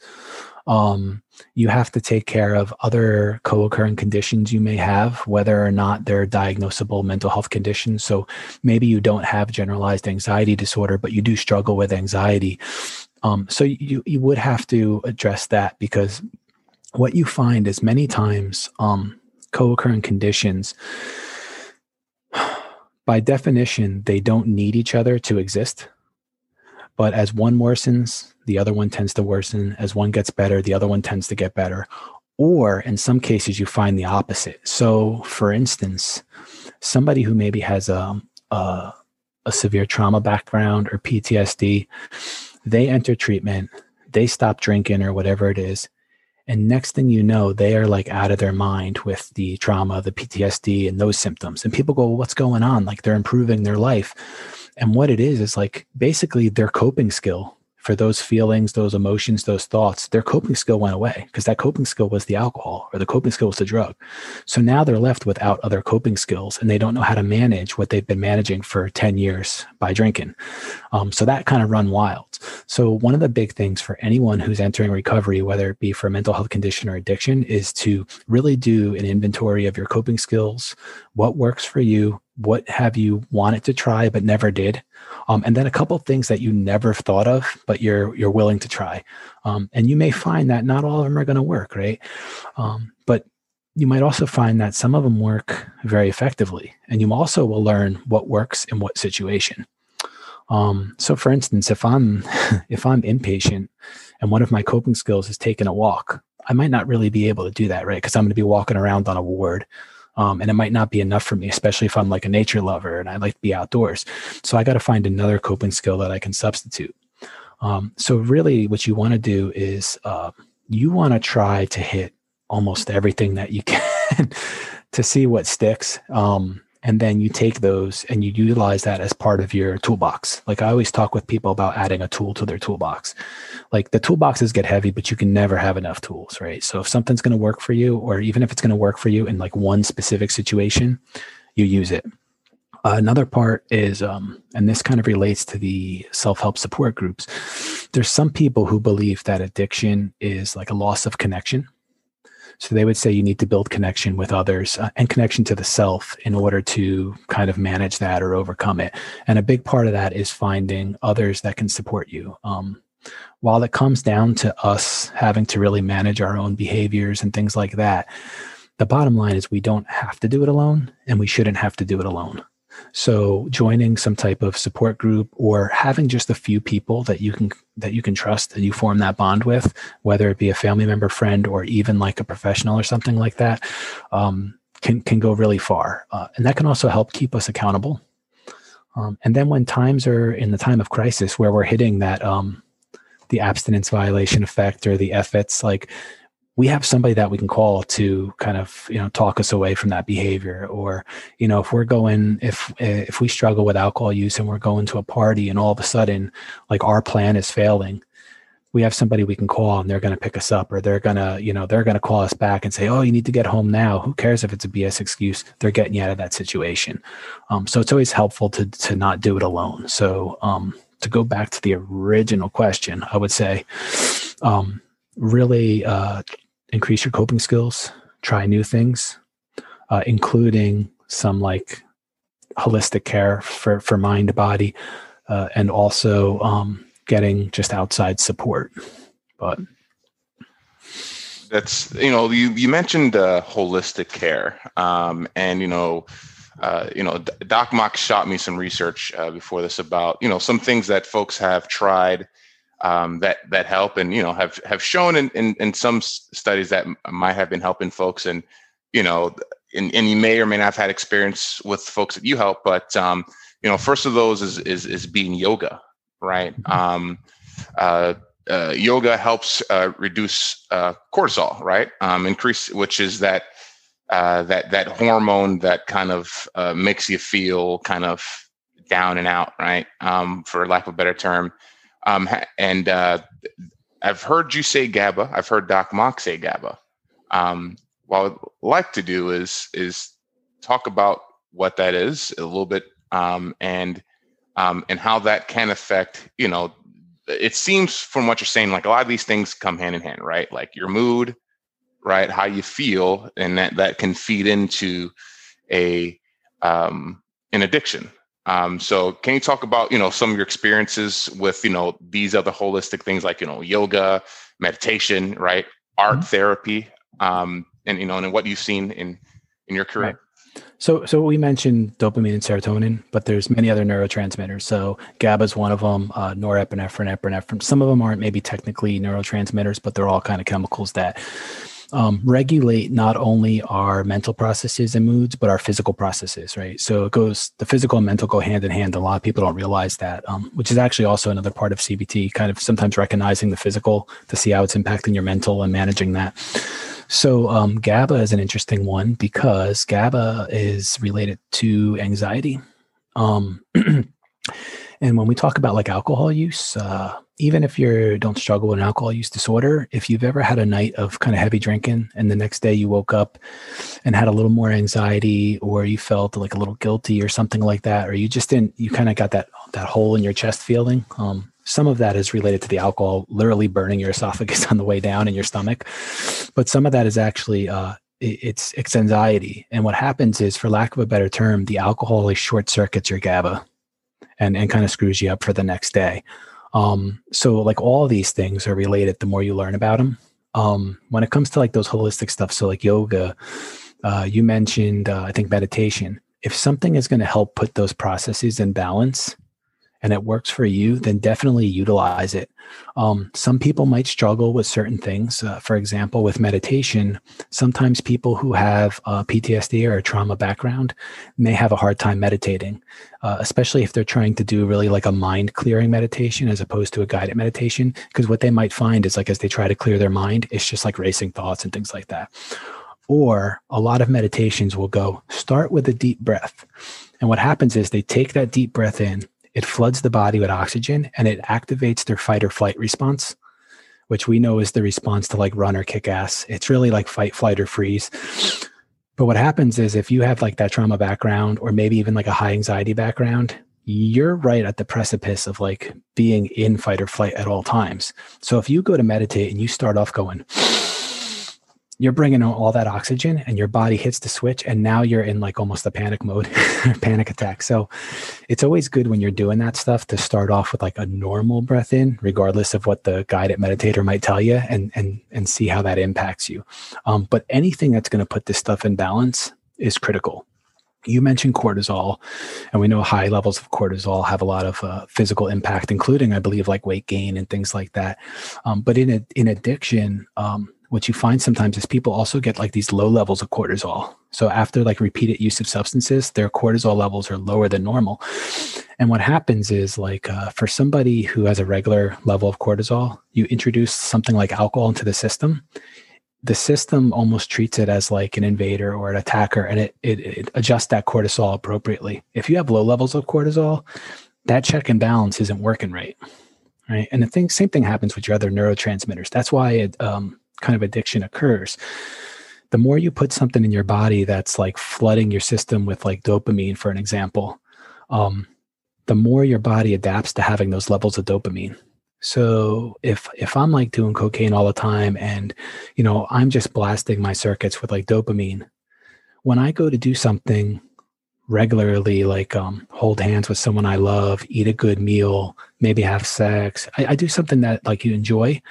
Um, you have to take care of other co occurring conditions you may have, whether or not they're diagnosable mental health conditions. So maybe you don't have generalized anxiety disorder, but you do struggle with anxiety. Um, so you you would have to address that because what you find is many times um, co-occurring conditions, [SIGHS] by definition, they don't need each other to exist. But as one worsens, the other one tends to worsen. As one gets better, the other one tends to get better. Or in some cases, you find the opposite. So, for instance, somebody who maybe has a, a, a severe trauma background or PTSD, they enter treatment, they stop drinking or whatever it is. And next thing you know, they are like out of their mind with the trauma, the PTSD, and those symptoms. And people go, well, What's going on? Like they're improving their life. And what it is, is like basically their coping skill for those feelings, those emotions, those thoughts, their coping skill went away because that coping skill was the alcohol or the coping skill was the drug. So now they're left without other coping skills and they don't know how to manage what they've been managing for 10 years by drinking. Um, so that kind of run wild. So one of the big things for anyone who's entering recovery, whether it be for a mental health condition or addiction, is to really do an inventory of your coping skills, what works for you, what have you wanted to try but never did um, and then a couple of things that you never thought of but you're you're willing to try um, and you may find that not all of them are going to work right um, but you might also find that some of them work very effectively, and you also will learn what works in what situation. Um, so, for instance, if I'm [LAUGHS] if I'm impatient and one of my coping skills is taking a walk, I might not really be able to do that, right? Because I'm going to be walking around on a ward. Um, and it might not be enough for me, especially if I'm like a nature lover and I like to be outdoors. So I got to find another coping skill that I can substitute. Um, so really, what you want to do is uh, you want to try to hit almost everything that you [LAUGHS] can to see what sticks. Um, and then you take those and you utilize that as part of your toolbox. Like I always talk with people about adding a tool to their toolbox. Like the toolboxes get heavy, but you can never have enough tools, right? So if something's going to work for you, or even if it's going to work for you in like one specific situation, you use it. Uh, another part is, um, and this kind of relates to the self help support groups. There's some people who believe that addiction is like a loss of connection so they would say you need to build connection with others uh, and connection to the self in order to kind of manage that or overcome it. And a big part of that is finding others that can support you. Um, while it comes down to us having to really manage our own behaviors and things like that, the bottom line is we don't have to do it alone and we shouldn't have to do it alone. So joining some type of support group or having just a few people that you can that you can trust and you form that bond with, whether it be a family member, friend, or even like a professional or something like that, um, can can go really far, uh, and that can also help keep us accountable. Um, and then when times are in the time of crisis where we're hitting that um, the abstinence violation effect or the FITs, like we have somebody that we can call to kind of you know talk us away from that behavior. Or you know if we're going if if we struggle with alcohol use and we're going to a party and all of a sudden like our plan is failing we have somebody we can call and they're going to pick us up or they're going to you know they're going to call us back and say oh you need to get home now. Who cares if it's a bs excuse? They're getting you out of that situation. Um, so it's always helpful to to not do it alone. So um, to go back to the original question i would say um, really uh, increase your coping skills, try new things, uh, including some like holistic care for, for mind, body, uh, and also um, getting just outside support. But that's you know you you mentioned uh, holistic care, um, and you know. Uh, you know, Doc Mok shot me some research uh, before this about you know some things that folks have tried um, that that help and you know have have shown in, in, in some studies that might have been helping folks and you know and, and you may or may not have had experience with folks that you help but um, you know first of those is is, is being yoga right? Um, uh, uh, yoga helps uh, reduce uh, cortisol right? Um, increase which is that uh, that that hormone that kind of uh, makes you feel kind of down and out right? Um, for lack of a better term um, and uh, I've heard you say GABA. I've heard Doc Mok say GABA. Um, what I'd like to do is is talk about what that is a little bit um, and um, and how that can affect. You know, it seems from what you're saying like a lot of these things come hand in hand, right? Like your mood, right? How you feel, and that that can feed into a um, an addiction, um, so can you talk about, you know, some of your experiences with, you know, these other holistic things like, you know, yoga, meditation, right? Art mm-hmm. therapy, um, and, you know, and what you've seen in, in your career. Right. So, so we mentioned dopamine and serotonin, but there's many other neurotransmitters. So GABA is one of them, uh, norepinephrine, epinephrine. Some of them aren't maybe technically neurotransmitters, but they're all kind of chemicals that um, regulate not only our mental processes and moods, but our physical processes, right? So it goes, the physical and mental go hand in hand. A lot of people don't realize that, um, which is actually also another part of CBT, kind of sometimes recognizing the physical to see how it's impacting your mental and managing that. So um, GABA is an interesting one because GABA is related to anxiety. Um, [CLEARS THROAT] and when we talk about like alcohol use, uh, even if you don't struggle with an alcohol use disorder, if you've ever had a night of kind of heavy drinking and the next day you woke up and had a little more anxiety or you felt like a little guilty or something like that, or you just didn't, you kind of got that, that hole in your chest feeling. Um, some of that is related to the alcohol literally burning your [LAUGHS] esophagus on the way down in your stomach. But some of that is actually, uh, it's, it's anxiety. And what happens is, for lack of a better term, the alcohol short circuits your GABA and, and kind of screws you up for the next day. Um, so like all these things are related the more you learn about them. Um, when it comes to like those holistic stuff, so like yoga, uh, you mentioned, uh, I think meditation. If something is going to help put those processes in balance, and it works for you, then definitely utilize it. Um, some people might struggle with certain things. Uh, for example, with meditation, sometimes people who have PTSD or a trauma background may have a hard time meditating, uh, especially if they're trying to do really like a mind clearing meditation as opposed to a guided meditation. Because what they might find is like as they try to clear their mind, it's just like racing thoughts and things like that. Or a lot of meditations will go start with a deep breath. And what happens is they take that deep breath in it floods the body with oxygen and it activates their fight or flight response, which we know is the response to like run or kick ass. It's really like fight, flight, or freeze. But what happens is if you have like that trauma background or maybe even like a high anxiety background, you're right at the precipice of like being in fight or flight at all times. So if you go to meditate and you start off going, you're bringing all that oxygen and your body hits the switch and now you're in like almost a panic mode [LAUGHS] panic attack. So it's always good when you're doing that stuff to start off with like a normal breath in regardless of what the guided meditator might tell you and and and see how that impacts you. Um, but anything that's going to put this stuff in balance is critical. You mentioned cortisol, and we know high levels of cortisol have a lot of uh, physical impact, including, I believe, like weight gain and things like that. Um, but in a, in addiction, um, what you find sometimes is people also get like these low levels of cortisol. So after like repeated use of substances, their cortisol levels are lower than normal. And what happens is like uh, for somebody who has a regular level of cortisol, you introduce something like alcohol into the system. The system almost treats it as like an invader or an attacker, and it, it, it adjusts that cortisol appropriately. If you have low levels of cortisol, that check and balance isn't working right right? And the thing, same thing happens with your other neurotransmitters. That's why it, um, kind of addiction occurs the more you put something in your body that's like flooding your system with like dopamine for an example um, the more your body adapts to having those levels of dopamine. So if if i'm like doing cocaine all the time and you know i'm just blasting my circuits with like dopamine when i go to do something regularly like um, hold hands with someone i love eat a good meal maybe have sex I, I do something that like you enjoy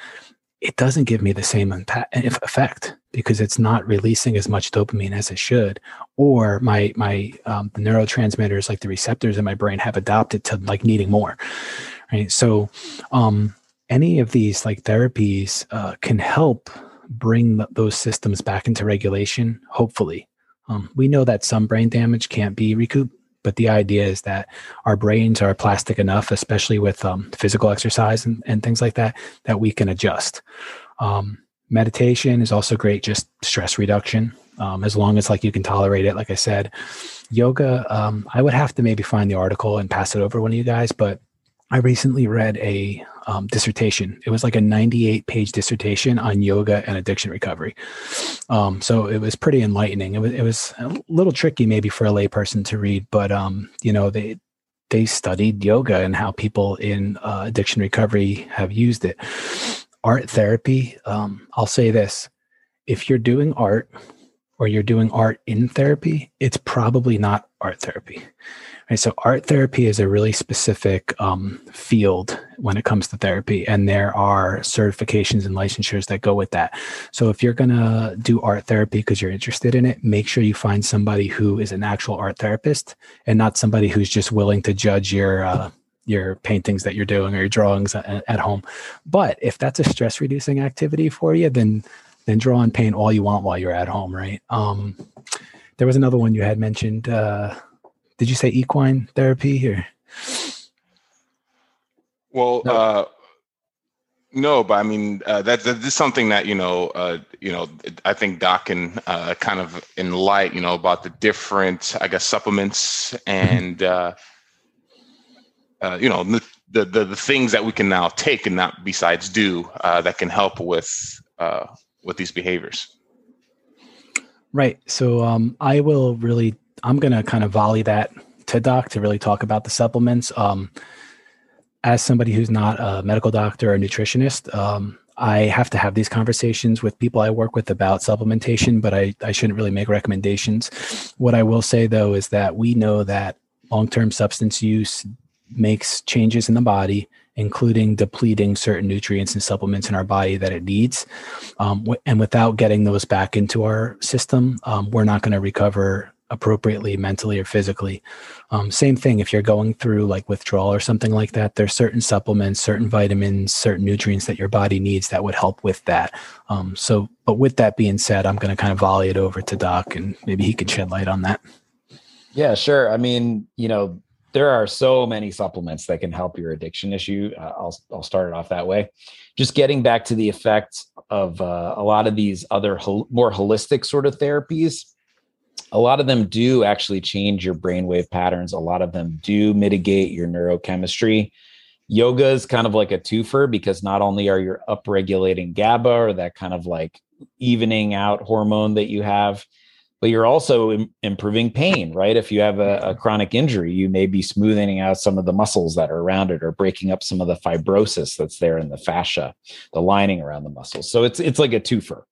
it doesn't give me the same impact, effect because it's not releasing as much dopamine as it should or my my um, the neurotransmitters like the receptors in my brain have adopted to like needing more right? So um any of these like therapies uh, can help bring those systems back into regulation hopefully. Um, we know that some brain damage can't be recouped but the idea is that our brains are plastic enough, especially with um, physical exercise and, and things like that, that we can adjust. Um, meditation is also great, just stress reduction. Um, as long as like you can tolerate it, like I said, yoga. Um, I would have to maybe find the article and pass it over one of you guys, but I recently read a um, dissertation. It was like a 98 page dissertation on yoga and addiction recovery. Um, so it was pretty enlightening. It was, it was a little tricky maybe for a layperson to read, but um, you know, they, they studied yoga and how people in uh, addiction recovery have used it. Art therapy. Um, I'll say this: if you're doing art or you're doing art in therapy, it's probably not art therapy. Right, so art therapy is a really specific um, field when it comes to therapy, and there are certifications and licensures that go with that. So if you're gonna do art therapy because you're interested in it, make sure you find somebody who is an actual art therapist and not somebody who's just willing to judge your uh, your paintings that you're doing or your drawings at, home. But if that's a stress reducing activity for you, then then draw and paint all you want while you're at home, right? Um, there was another one you had mentioned. Uh, did you say equine therapy here? Well, no. Uh, no, but I mean uh, that that is something that you know, uh, you know, I think Doc can uh, kind of enlighten, you know, about the different, I guess, supplements and uh, uh, you know the, the, the things that we can now take and not besides do uh, that can help with uh, with these behaviors. Right. So um, I will really I'm going to kind of volley that to Doc to really talk about the supplements. Um, as somebody who's not a medical doctor or nutritionist, um, I have to have these conversations with people I work with about supplementation, but I, I shouldn't really make recommendations. What I will say though is that we know that long term substance use makes changes in the body including depleting certain nutrients and supplements in our body that it needs. Um, and without getting those back into our system, um, we're not going to recover appropriately mentally or physically. Um, same thing if you're going through like withdrawal or something like that, there's certain supplements, certain vitamins, certain nutrients that your body needs that would help with that. Um, so, but with that being said, I'm going to kind of volley it over to Doc and maybe he can shed light on that. Yeah, sure. I mean, you know, there are so many supplements that can help your addiction issue. Uh, I'll I'll start it off that way. Just getting back to the effect of uh, a lot of these other hol- more holistic sort of therapies a lot of them do actually change your brainwave patterns. A lot of them do mitigate your neurochemistry. Yoga is kind of like a twofer because not only are you upregulating GABA or that kind of like evening out hormone that you have, but you're also Im- improving pain, right? If you have a, a, chronic injury, you may be smoothing out some of the muscles that are around it or breaking up some of the fibrosis that's there in the fascia, the lining around the muscles. So it's it's like a twofer.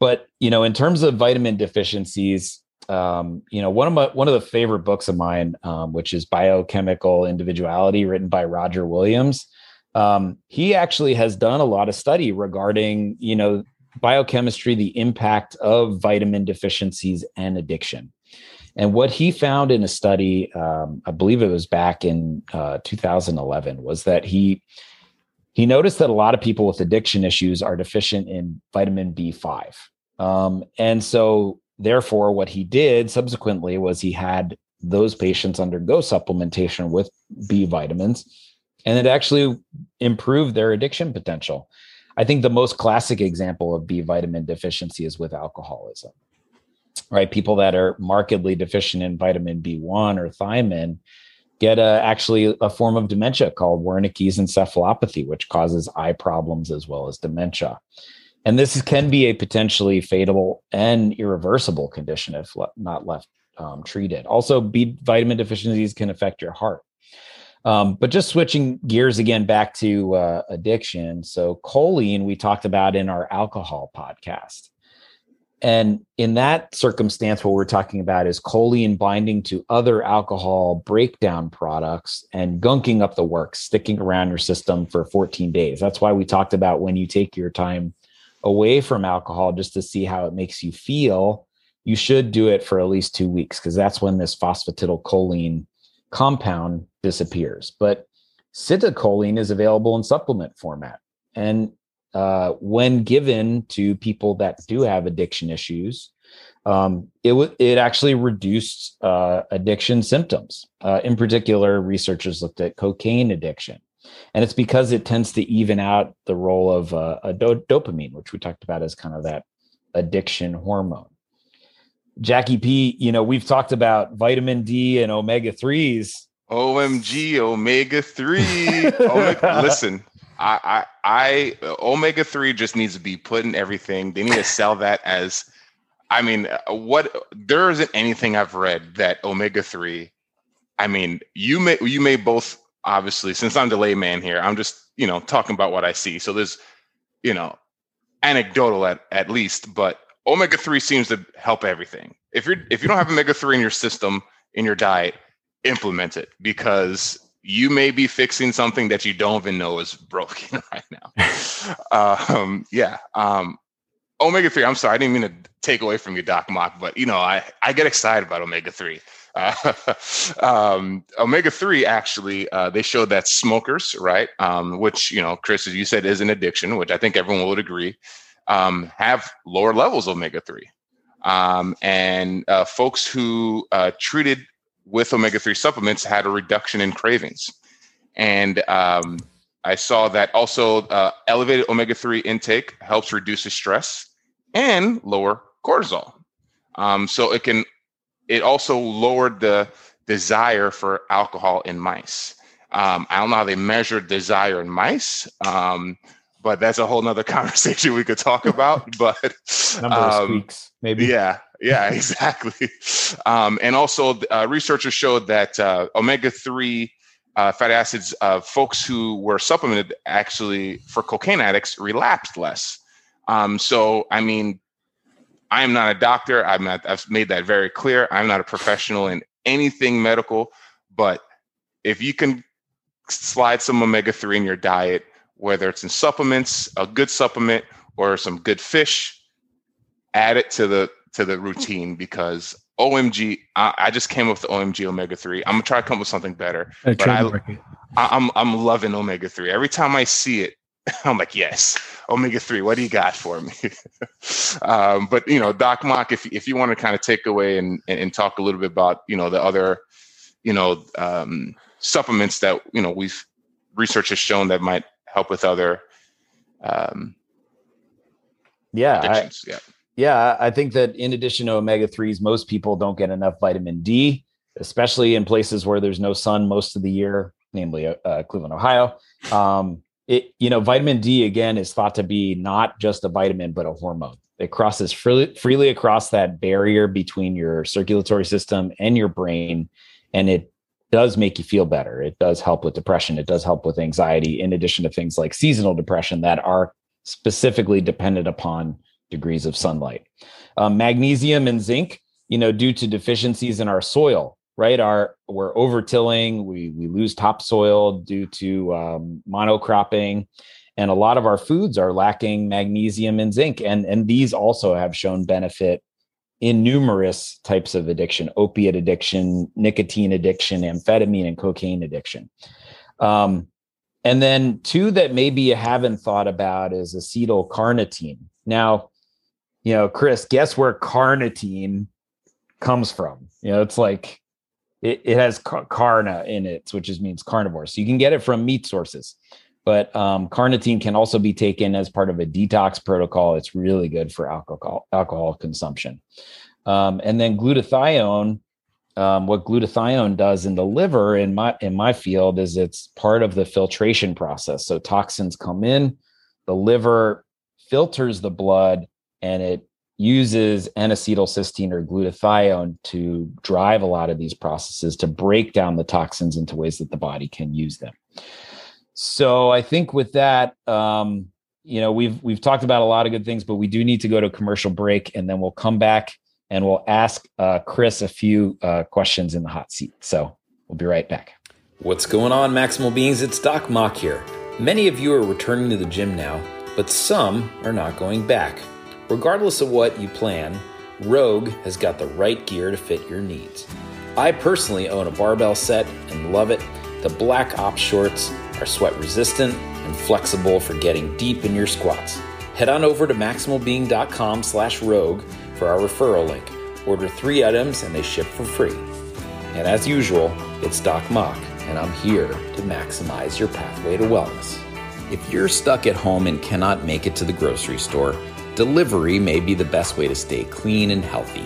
But you know, in terms of vitamin deficiencies, um, you know, one of my one of the favorite books of mine, um, which is Biochemical Individuality, written by Roger Williams. Um, he actually has done a lot of study regarding, you know, biochemistry, the impact of vitamin deficiencies and addiction. And what he found in a study, um, I believe it was back in uh, 2011, was that he he noticed that a lot of people with addiction issues are deficient in vitamin B5. Um, and so, therefore, what he did subsequently was he had those patients undergo supplementation with B vitamins, and it actually improved their addiction potential. I think the most classic example of B vitamin deficiency is with alcoholism, right? People that are markedly deficient in vitamin B1 or thiamine get a, actually a form of dementia called Wernicke's encephalopathy, which causes eye problems as well as dementia. And this can be a potentially fatal and irreversible condition if le- not left um, treated. Also, B vitamin deficiencies can affect your heart. Um, but just switching gears again back to uh, addiction. So, choline, we talked about in our alcohol podcast. And in that circumstance, what we're talking about is choline binding to other alcohol breakdown products and gunking up the works, sticking around your system for 14 days. That's why we talked about when you take your time away from alcohol just to see how it makes you feel, you should do it for at least two weeks because that's when this phosphatidylcholine compound disappears. But citicoline is available in supplement format. And uh, when given to people that do have addiction issues, um, it w- it actually reduced uh, addiction symptoms. Uh, in particular, researchers looked at cocaine addiction, and it's because it tends to even out the role of uh, a do- dopamine, which we talked about as kind of that addiction hormone. Jacky P, you know, we've talked about vitamin D and omega threes. OMG, omega three. [LAUGHS] omega, listen, I, I, I, omega three just needs to be put in everything. They need to sell that as, I mean, uh, what? There isn't anything I've read that omega three. I mean, you may you may both obviously since I'm the layman here. I'm just you know talking about what I see. So there's, you know, anecdotal at at least, but omega three seems to help everything. If you're if you don't have omega three in your system in your diet, implement it because you may be fixing something that you don't even know is broken [LAUGHS] right now. um, yeah. Um, omega 3, I'm sorry, I didn't mean to take away from you, Doc Mok but you know, I, I get excited about omega 3. Uh, [LAUGHS] um, omega 3 actually, uh, they showed that smokers, right, um, which, you know, Chris, as you said, is an addiction, which I think everyone would agree, um, have lower levels of omega 3. Um, and uh, folks who uh, treated with omega 3 supplements had a reduction in cravings. And um, I saw that also uh, elevated omega 3 intake helps reduce stress and lower cortisol. Um, so it can, it also lowered the desire for alcohol in mice. Um, I don't know how they measure desire in mice, um, but that's a whole nother [LAUGHS] conversation we could talk about. [LAUGHS] But number of um, squeaks, maybe. Yeah, yeah, [LAUGHS] exactly. Um, and also, uh, researchers showed that uh, omega three uh, fatty acids, uh, folks who were supplemented actually for cocaine addicts relapsed less. Um, so, I mean, I am not a doctor. I'm not. I've made that very clear. I'm not a professional in anything medical, but if you can slide some omega 3 in your diet, whether it's in supplements, a good supplement, or some good fish, add it to the to the routine because OMG, I, I just came up with the OMG omega 3. I'm gonna try to come up with something better. But I, I, I'm I'm loving omega 3. Every time I see it, [LAUGHS] I'm like, yes, omega three. What do you got for me? [LAUGHS] um, but you know, Doc Mok, if if you want to kind of take away and, and, and talk a little bit about you know the other you know um, supplements that you know we've research has shown that might help with other um, yeah I, yeah yeah i think that in addition to omega-3s most people don't get enough vitamin d especially in places where there's no sun most of the year namely uh, cleveland ohio um, it you know vitamin d again is thought to be not just a vitamin but a hormone. It crosses freely, freely across that barrier between your circulatory system and your brain and it does make you feel better. It does help with depression. It does help with anxiety in addition to things like seasonal depression that are specifically dependent upon degrees of sunlight. Um, magnesium and zinc you know due to deficiencies in our soil right? Our we're over tilling, we we lose topsoil due to um, monocropping, and a lot of our foods are lacking magnesium and zinc, and and these also have shown benefit in numerous types of addiction: opiate addiction, nicotine addiction, amphetamine and cocaine addiction. Um, and then two that maybe you haven't thought about is acetyl carnitine. Now, you know, Chris, guess where carnitine comes from? You know, it's like it, it has carna in it, which is means carnivore. So you can get it from meat sources. But um, carnitine can also be taken as part of a detox protocol. It's really good for alcohol alcohol consumption. Um, and then glutathione, um, what glutathione does in the liver in my in my field is it's part of the filtration process. So toxins come in, the liver filters the blood, and it uses N-acetylcysteine or glutathione to drive a lot of these processes to break down the toxins into ways that the body can use them. So I think with that, um, you know, we've we've talked about a lot of good things, but we do need to go to a commercial break, and then we'll come back and we'll ask uh, Chris a few uh, questions in the hot seat. So we'll be right back. What's going on, Maximal Beings? It's Doc Mok here. Many of you are returning to the gym now, but some are not going back. Regardless of what you plan, Rogue has got the right gear to fit your needs. I personally own a barbell set and love it. The Black op shorts are sweat resistant and flexible for getting deep in your squats. Head on over to maximalbeing.com slash rogue for our referral link. Order three items and they ship for free. And as usual, it's Doc Mok, and I'm here to maximize your pathway to wellness. If you're stuck at home and cannot make it to the grocery store, delivery may be the best way to stay clean and healthy.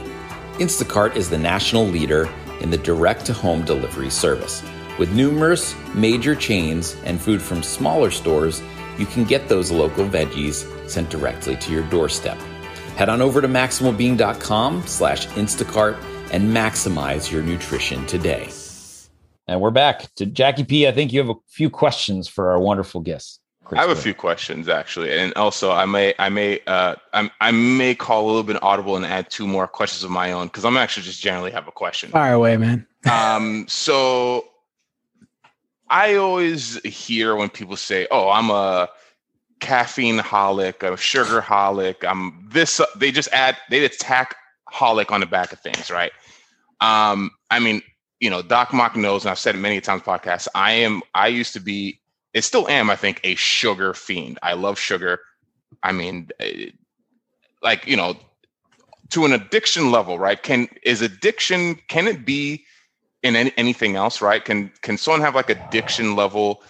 Instacart is the national leader in the direct to home delivery service. With numerous major chains and food from smaller stores, you can get those local veggies sent directly to your doorstep. Head on over to maximalbeing.com slash Instacart and maximize your nutrition today. And we're back to Jacky P. I think you have a few questions for our wonderful guests. I have a few questions actually, and also I may I may uh I'm, I may call a little bit audible and add two more questions of my own because I'm actually just generally have a question. Fire away, man. [LAUGHS] um, so I always hear when people say, "Oh, I'm a caffeine holic, a sugar holic, I'm this." They just add they attack holic on the back of things, right? Um, I mean, you know, Doc Mok knows, and I've said it many times podcast. I am. I used to be it still am, I think, a sugar fiend. I love sugar. I mean, eh, like you know, to an addiction level, right? Can is addiction? Can it be in any, anything else, right? Can can someone have like addiction level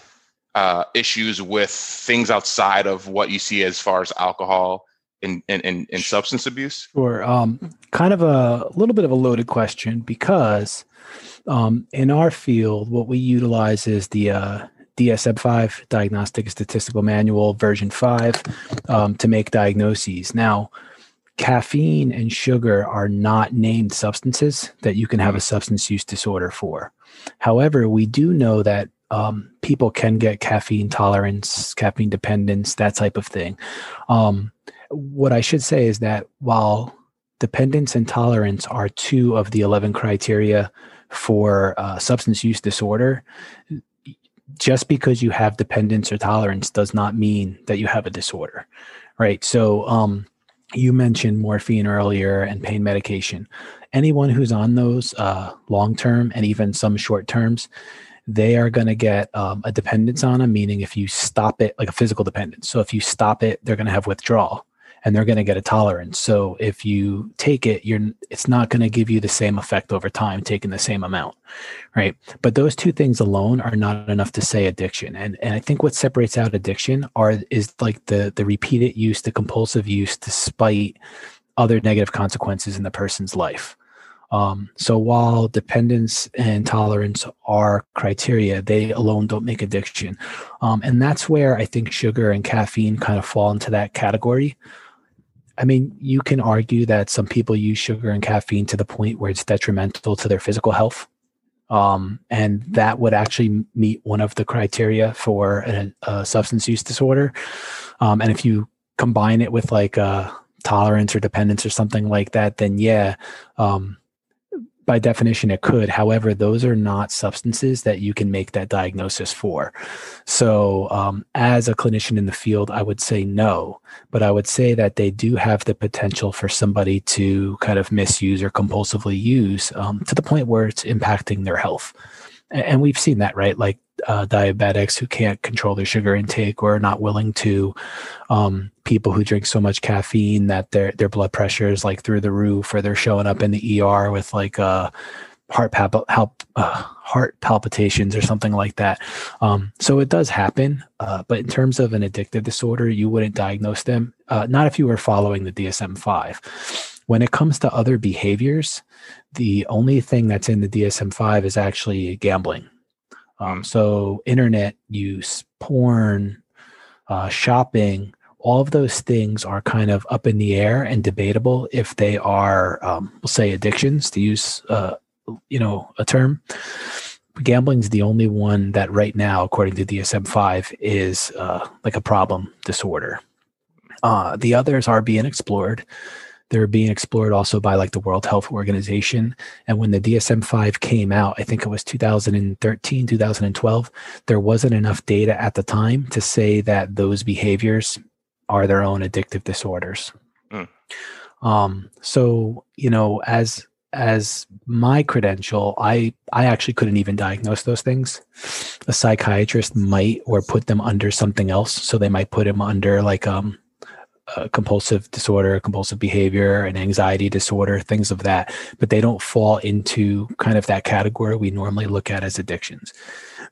uh, issues with things outside of what you see as far as alcohol and and, and, and substance abuse? Sure. Um, kind of a, a little bit of a loaded question because um, in our field, what we utilize is the uh, DSM 5, Diagnostic Statistical Manual, version 5, um, to make diagnoses. Now, caffeine and sugar are not named substances that you can have a mm. substance use disorder for. However, we do know that um, people can get caffeine tolerance, caffeine dependence, that type of thing. Um, what I should say is that while dependence and tolerance are two of the 11 criteria for uh, substance use disorder, just because you have dependence or tolerance does not mean that you have a disorder, right? So, um, you mentioned morphine earlier and pain medication. Anyone who's on those uh, long term and even some short terms, they are going to get um, a dependence on them, meaning if you stop it, like a physical dependence. So if you stop it, they're going to have withdrawal and they're going to get a tolerance. So if you take it, you're it's not going to give you the same effect over time taking the same amount, right? But those two things alone are not enough to say addiction. And and I think what separates out addiction are is like the the repeated use, the compulsive use, despite other negative consequences in the person's life. Um, so while dependence and tolerance are criteria, they alone don't make addiction. Um, and that's where I think sugar and caffeine kind of fall into that category. I mean, you can argue that some people use sugar and caffeine to the point where it's detrimental to their physical health. Um, and that would actually meet one of the criteria for a, a substance use disorder. Um, and if you combine it with like a tolerance or dependence or something like that, then yeah, um, by definition it could. However those are not substances that you can make that diagnosis for. So um, as a clinician in the field i would say no but i would say that they do have the potential for somebody to kind of misuse or compulsively use um, to the point where it's impacting their health. And we've seen that right? Like uh, diabetics who can't control their sugar intake or are not willing to um, people who drink so much caffeine that their their blood pressure is like through the roof or they're showing up in the ER with like uh, heart pal- help, uh, heart palpitations or something like that. Um, so it does happen, uh, but in terms of an addictive disorder, you wouldn't diagnose them. Uh, not if you were following the DSM five. When it comes to other behaviors, the only thing that's in the DSM 5 is actually gambling. Um, so, internet use, porn, uh, shopping, all of those things are kind of up in the air and debatable if they are, um, we'll say, addictions to use, uh, you know, a term. Gambling is the only one that right now, according to DSM 5, is uh, like a problem disorder. Uh, the others are being explored. They're being explored also by like the World Health Organization. And when the DSM 5 came out, I think it was 2013, 2012, there wasn't enough data at the time to say that those behaviors are their own addictive disorders. Mm. Um, so, you know, as as my credential, I I actually couldn't even diagnose those things. A psychiatrist might or put them under something else. So they might put him under like um a compulsive disorder, compulsive behavior, an anxiety disorder, things of that, but they don't fall into kind of that category we normally look at as addictions.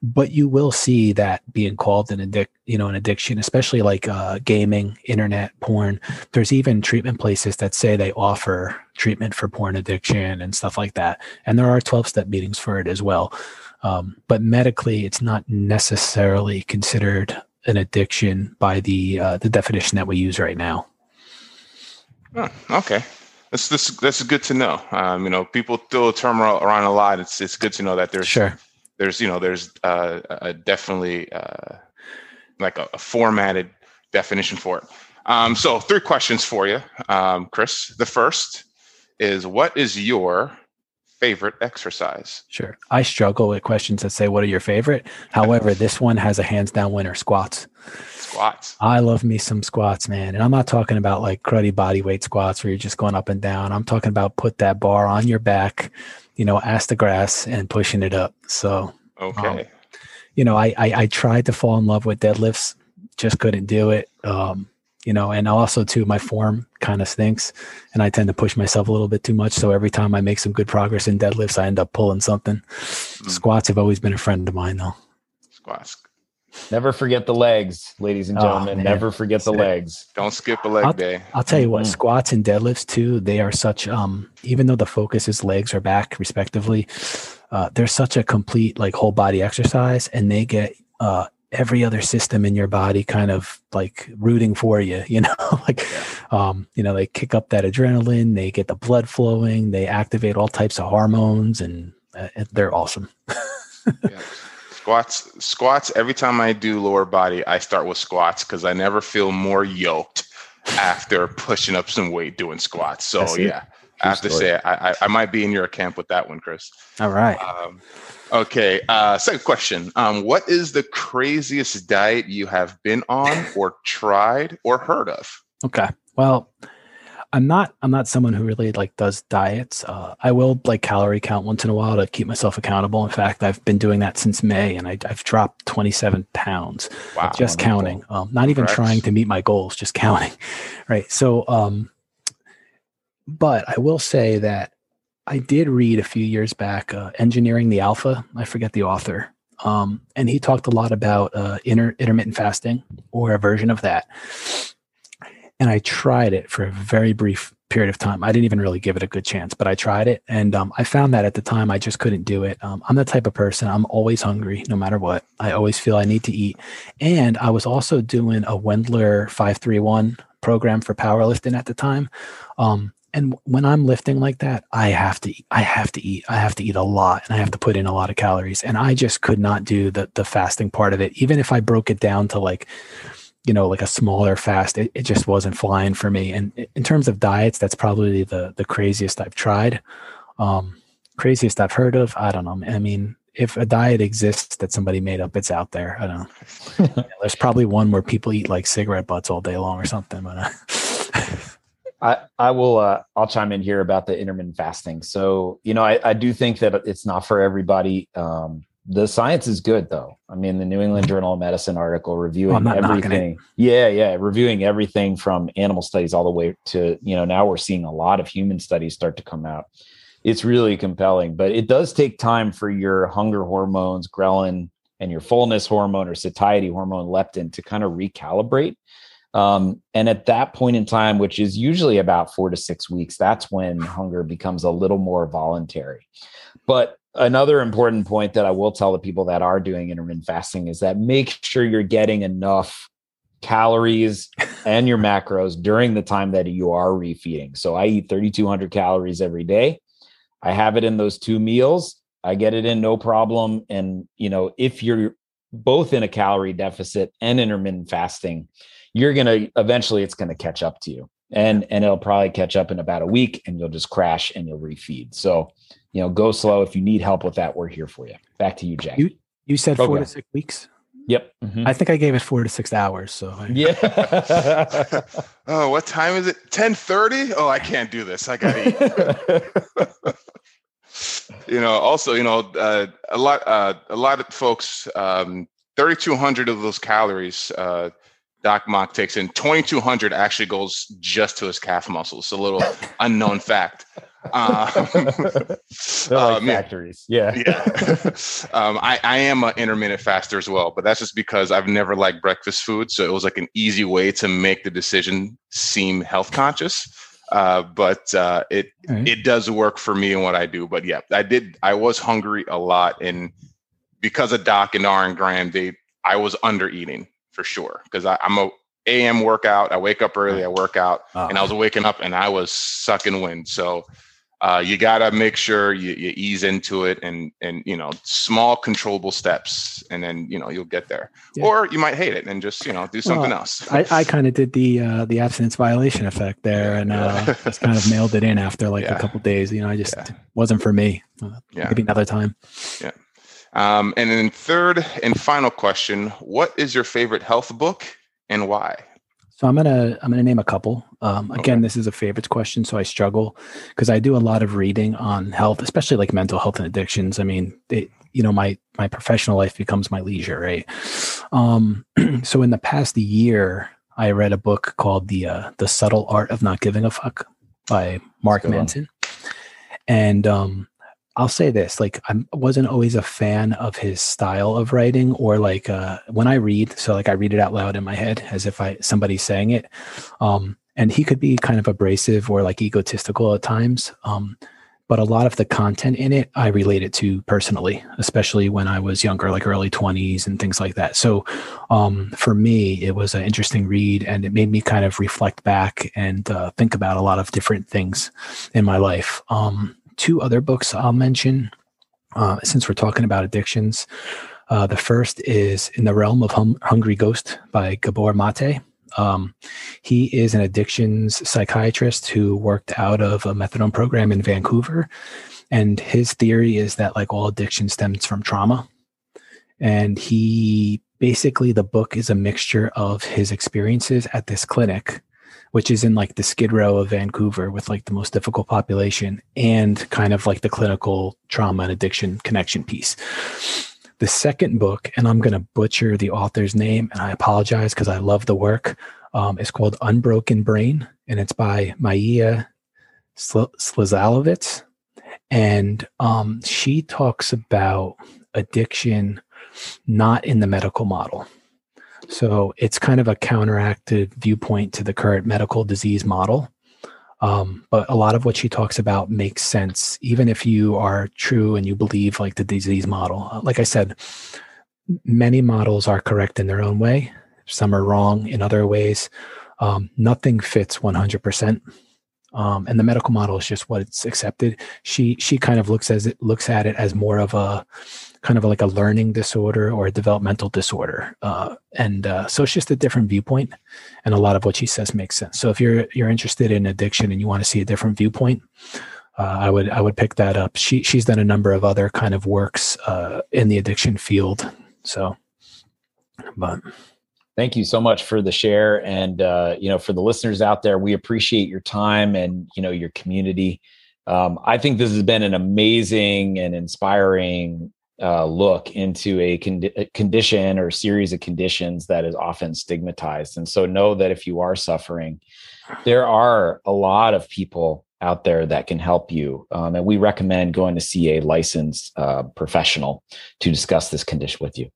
But you will see that being called an addict, you know, an addiction, especially like uh, gaming, internet, porn. There's even treatment places that say they offer treatment for porn addiction and stuff like that, and there are 12 step meetings for it as well. Um, but medically, it's not necessarily considered an addiction by the uh, the definition that we use right now. Oh, okay, that's this that's good to know. Um, you know, people throw a term around a lot. It's it's good to know that there's sure. there's you know there's uh, a definitely uh, like a, a, formatted definition for it. Um, so three questions for you, um, Chris. The first is what is your favorite exercise? Sure. I struggle with questions that say, What are your favorite? However, this one has a hands down winner squats. Squats. I love me some squats, man. And I'm not talking about like cruddy body weight squats where you're just going up and down. I'm talking about put that bar on your back, you know, ass to grass and pushing it up. So, okay. Um, you know, I, I, I tried to fall in love with deadlifts, just couldn't do it. Um, you know, and also too, my form kind of stinks and I tend to push myself a little bit too much. So every time I make some good progress in deadlifts, I end up pulling something. Mm. Squats have always been a friend of mine though. Squats. Never forget the legs, ladies and oh, gentlemen. Oh, Never forget the legs. Don't skip a leg I'll, day. I'll tell you what, mm-hmm. squats and deadlifts too, they are such um even though the focus is legs or back respectively, uh, they're such a complete like whole body exercise and they get uh every other system in your body kind of like rooting for you [LAUGHS] you know like yeah. um you know they kick up that adrenaline they get the blood flowing they activate all types of hormones and uh, they're awesome [LAUGHS] yeah. squats squats every time i do lower body i start with squats because i never feel more yoked after pushing up some weight doing squats so yeah I have to say, I, I, I might be in your camp with that one, Chris. All right. Um, okay. Uh, second question. Um, what is the craziest diet you have been on, or tried, or heard of? Okay. Well, I'm not I'm not someone who really like does diets. Uh, I will like calorie count once in a while to keep myself accountable. In fact, I've been doing that since May, and I, have dropped 27 pounds. Wow, just counting, um, not even trying to meet my goals, just counting. [LAUGHS] Right. So, um, but I will say that I did read a few years back, uh, "Engineering the Alpha." I forget the author, um, and he talked a lot about uh, inter- intermittent fasting or a version of that and I tried it for a very brief period of time. I didn't even really give it a good chance, but I tried it, and um, I found that at the time I just couldn't do it. Um, I'm the type of person I'm always hungry, no matter what. I always feel I need to eat, and I was also doing a Wendler five three one program for powerlifting at the time. Um, and when I'm lifting like that, I have to, I have to eat. I have to eat a lot, and I have to put in a lot of calories. And I just could not do the the fasting part of it, even if I broke it down to like you know like a smaller fast it, it just wasn't flying for me. And in terms of diets that's probably the the craziest i've tried. Um craziest i've heard of i don't know i mean if a diet exists that somebody made up it's out there. I don't [LAUGHS] know. Yeah, there's probably one where people eat like cigarette butts all day long or something but uh, [LAUGHS] I, I will uh, I'll chime in here about the intermittent fasting. So you know I, I do think that it's not for everybody. Um, the science is good though. I mean, the New England Journal of Medicine article reviewing everything. Yeah, yeah, reviewing everything from animal studies all the way to, you know, now we're seeing a lot of human studies start to come out. It's really compelling, but it does take time for your hunger hormones, ghrelin, and your fullness hormone or satiety hormone, leptin, to kind of recalibrate. Um, and at that point in time, which is usually about four to six weeks, that's when hunger becomes a little more voluntary. But another important point that I will tell the people that are doing intermittent fasting is that make sure you're getting enough calories and your macros during the time that you are refeeding. So I eat 3200 calories every day. I have it in those two meals. I get it in no problem and you know if you're both in a calorie deficit and intermittent fasting, you're going to eventually it's going to catch up to you. And and it'll probably catch up in about a week and you'll just crash and you'll refeed. So you know, go slow. If you need help with that, we're here for you. Back to you, Jack. You, you said four to six weeks. Yep. Mm-hmm. I think I gave it four to six hours. So I... yeah. [LAUGHS] oh, what time is it? Ten thirty. Oh, I can't do this. I gotta eat. [LAUGHS] you know, also, you know, uh, a lot, uh, a lot of folks, um, thirty two hundred of those calories. Uh, Doc Mok takes in 2200 actually goes just to his calf muscles. A little [LAUGHS] unknown fact. Um, like um, factories. Yeah. Yeah. [LAUGHS] um, I, I am an intermittent faster as well, but that's just because I've never liked breakfast food. So it was like an easy way to make the decision seem health conscious. Uh, but uh, it right. it does work for me and what I do. But yeah, I did. I was hungry a lot, and because of Doc and R and Graham, they I was under eating for sure because I'm a AM workout. I wake up early, I work out, uh and I was waking up and I was sucking wind. So uh, you got to make sure you, you, ease into it and and you know small controllable steps and then you know you'll get there yeah. or you might hate it and just you know do something well, else i, I [LAUGHS] kind of did the uh, the abstinence violation effect there and uh, [LAUGHS] just kind of mailed it in after like yeah. a couple days you know i just wasn't for me uh, yeah. maybe another time yeah um, and then third and final question what is your favorite health book and why so I'm gonna I'm gonna name a couple. Um, again, okay. this is a favorites question, so I struggle because I do a lot of reading on health, especially like mental health and addictions. I mean, it, you know, my my professional life becomes my leisure, right? Um, [CLEARS THROAT] so in the past year, I read a book called the uh, the subtle art of not giving a fuck by Mark Manson, and um, I'll say this: like I wasn't always a fan of his style of writing, or like uh, when I read, so like I read it out loud in my head as if I somebody's saying it. Um, and he could be kind of abrasive or like egotistical at times. Um, but a lot of the content in it I relate it to personally, especially when I was younger, like early 20s and things like that. So um, for me, it was an interesting read and it made me kind of reflect back and uh, think about a lot of different things in my life. Um, two other books I'll mention uh, since we're talking about addictions. Uh, the first is In the Realm of hum- Hungry Ghost by Gabor Mate. Um, he is an addictions psychiatrist who worked out of a methadone program in Vancouver. And his theory is that like all addiction stems from trauma. And he basically, the book is a mixture of his experiences at this clinic, which is in like the skid row of Vancouver with like the most difficult population and kind of like the clinical trauma and addiction connection piece. The second book, and I'm going to butcher the author's name, and I apologize because I love the work. Um, it's called Unbroken Brain, and it's by Maia Slizalovitz. And um, she talks about addiction not in the medical model. So it's kind of a counteracted viewpoint to the current medical disease model. Um, but a lot of what she talks about makes sense, even if you are true and you believe like the disease model. Uh, like I said, many models are correct in their own way. Some are wrong in other ways. Um, nothing fits 100%. Um, and the medical model is just what it's accepted. She she kind of looks as it looks at it as more of a kind of like a learning disorder or a developmental disorder. Uh, and uh, so it's just a different viewpoint. And a lot of what she says makes sense. So if you're you're interested in addiction and you want to see a different viewpoint, uh, I would I would pick that up. She she's done a number of other kind of works uh, in the addiction field. So, but thank you so much for the share and uh, you know for the listeners out there we appreciate your time and you know your community um, i think this has been an amazing and inspiring uh, look into a, a, condition or series of conditions that is often stigmatized. And so know that if you are suffering, there are a lot of people out there that can help you. Um, and we recommend going to see a licensed uh, professional to discuss this condition with you.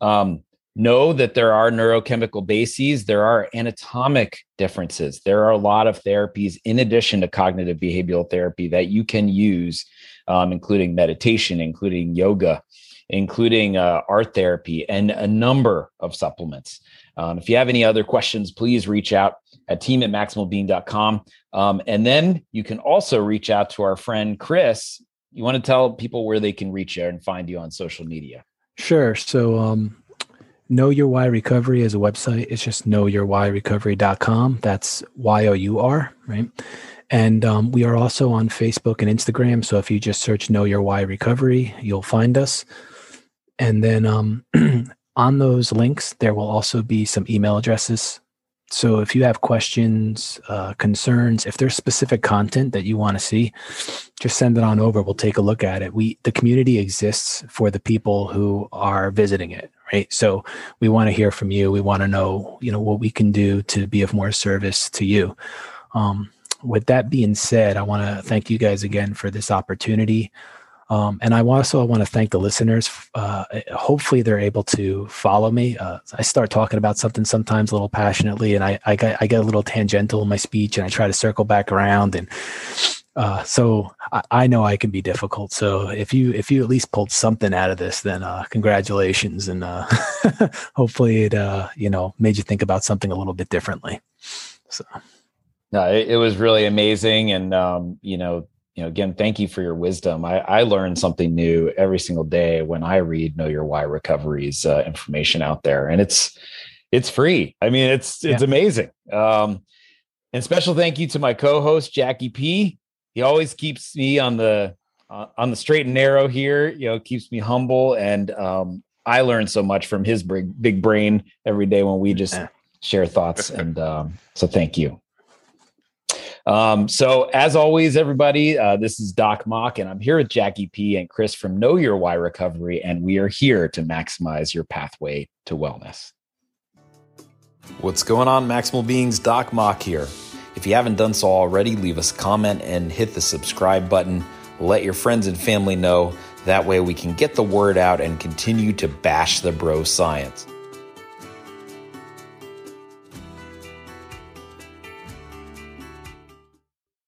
Um, know that there are neurochemical bases, there are anatomic differences. There are a lot of therapies in addition to cognitive behavioral therapy that you can use um, including meditation, including yoga, including uh, art therapy, and a number of supplements. Um, if you have any other questions, please reach out at team at maximalbeing.com. Um, and then you can also reach out to our friend Chris. You want to tell people where they can reach you and find you on social media? Sure. So, um, Know Your Why Recovery is a website. It's just knowyourwhyrecovery.com. That's Y O U R, right? And um, we are also on Facebook and Instagram. So if you just search Know Your Why Recovery, you'll find us. And then um, [CLEARS THROAT] on those links, there will also be some email addresses. So if you have questions, uh, concerns, if there's specific content that you want to see, just send it on over. We'll take a look at it. We the community exists for the people who are visiting it, right? So we want to hear from you. We want to know, you know, what we can do to be of more service to you. Um, with that being said, I want to thank you guys again for this opportunity. Um, and I also want to thank the listeners. Uh, hopefully, they're able to follow me. Uh, I start talking about something sometimes a little passionately, and I, I, get, I get a little tangential in my speech, and I try to circle back around. And uh, so I, I, know I can be difficult. So if you if you at least pulled something out of this, then uh, congratulations, and uh, [LAUGHS] hopefully it uh, you know made you think about something a little bit differently. So. No, it, it was really amazing, and um, you know, you know, again, thank you for your wisdom. I, I learn something new every single day when I read Know Your Why Recovery's uh, information out there, and it's it's free. I mean, it's it's yeah. amazing. Um, and special thank you to my co-host Jacky P. He always keeps me on the uh, on the straight and narrow here. You know, keeps me humble, and um, I learn so much from his big big brain every day when we just share thoughts. [LAUGHS] And um, so, thank you. Um, so, as always, everybody, uh, this is Doc Mok, and I'm here with Jacky P and Chris from Know Your Why Recovery, and we are here to maximize your pathway to wellness. What's going on, Maximal Beings? Doc Mok here. If you haven't done so already, leave us a comment and hit the subscribe button. Let your friends and family know. That way, we can get the word out and continue to bash the bro science.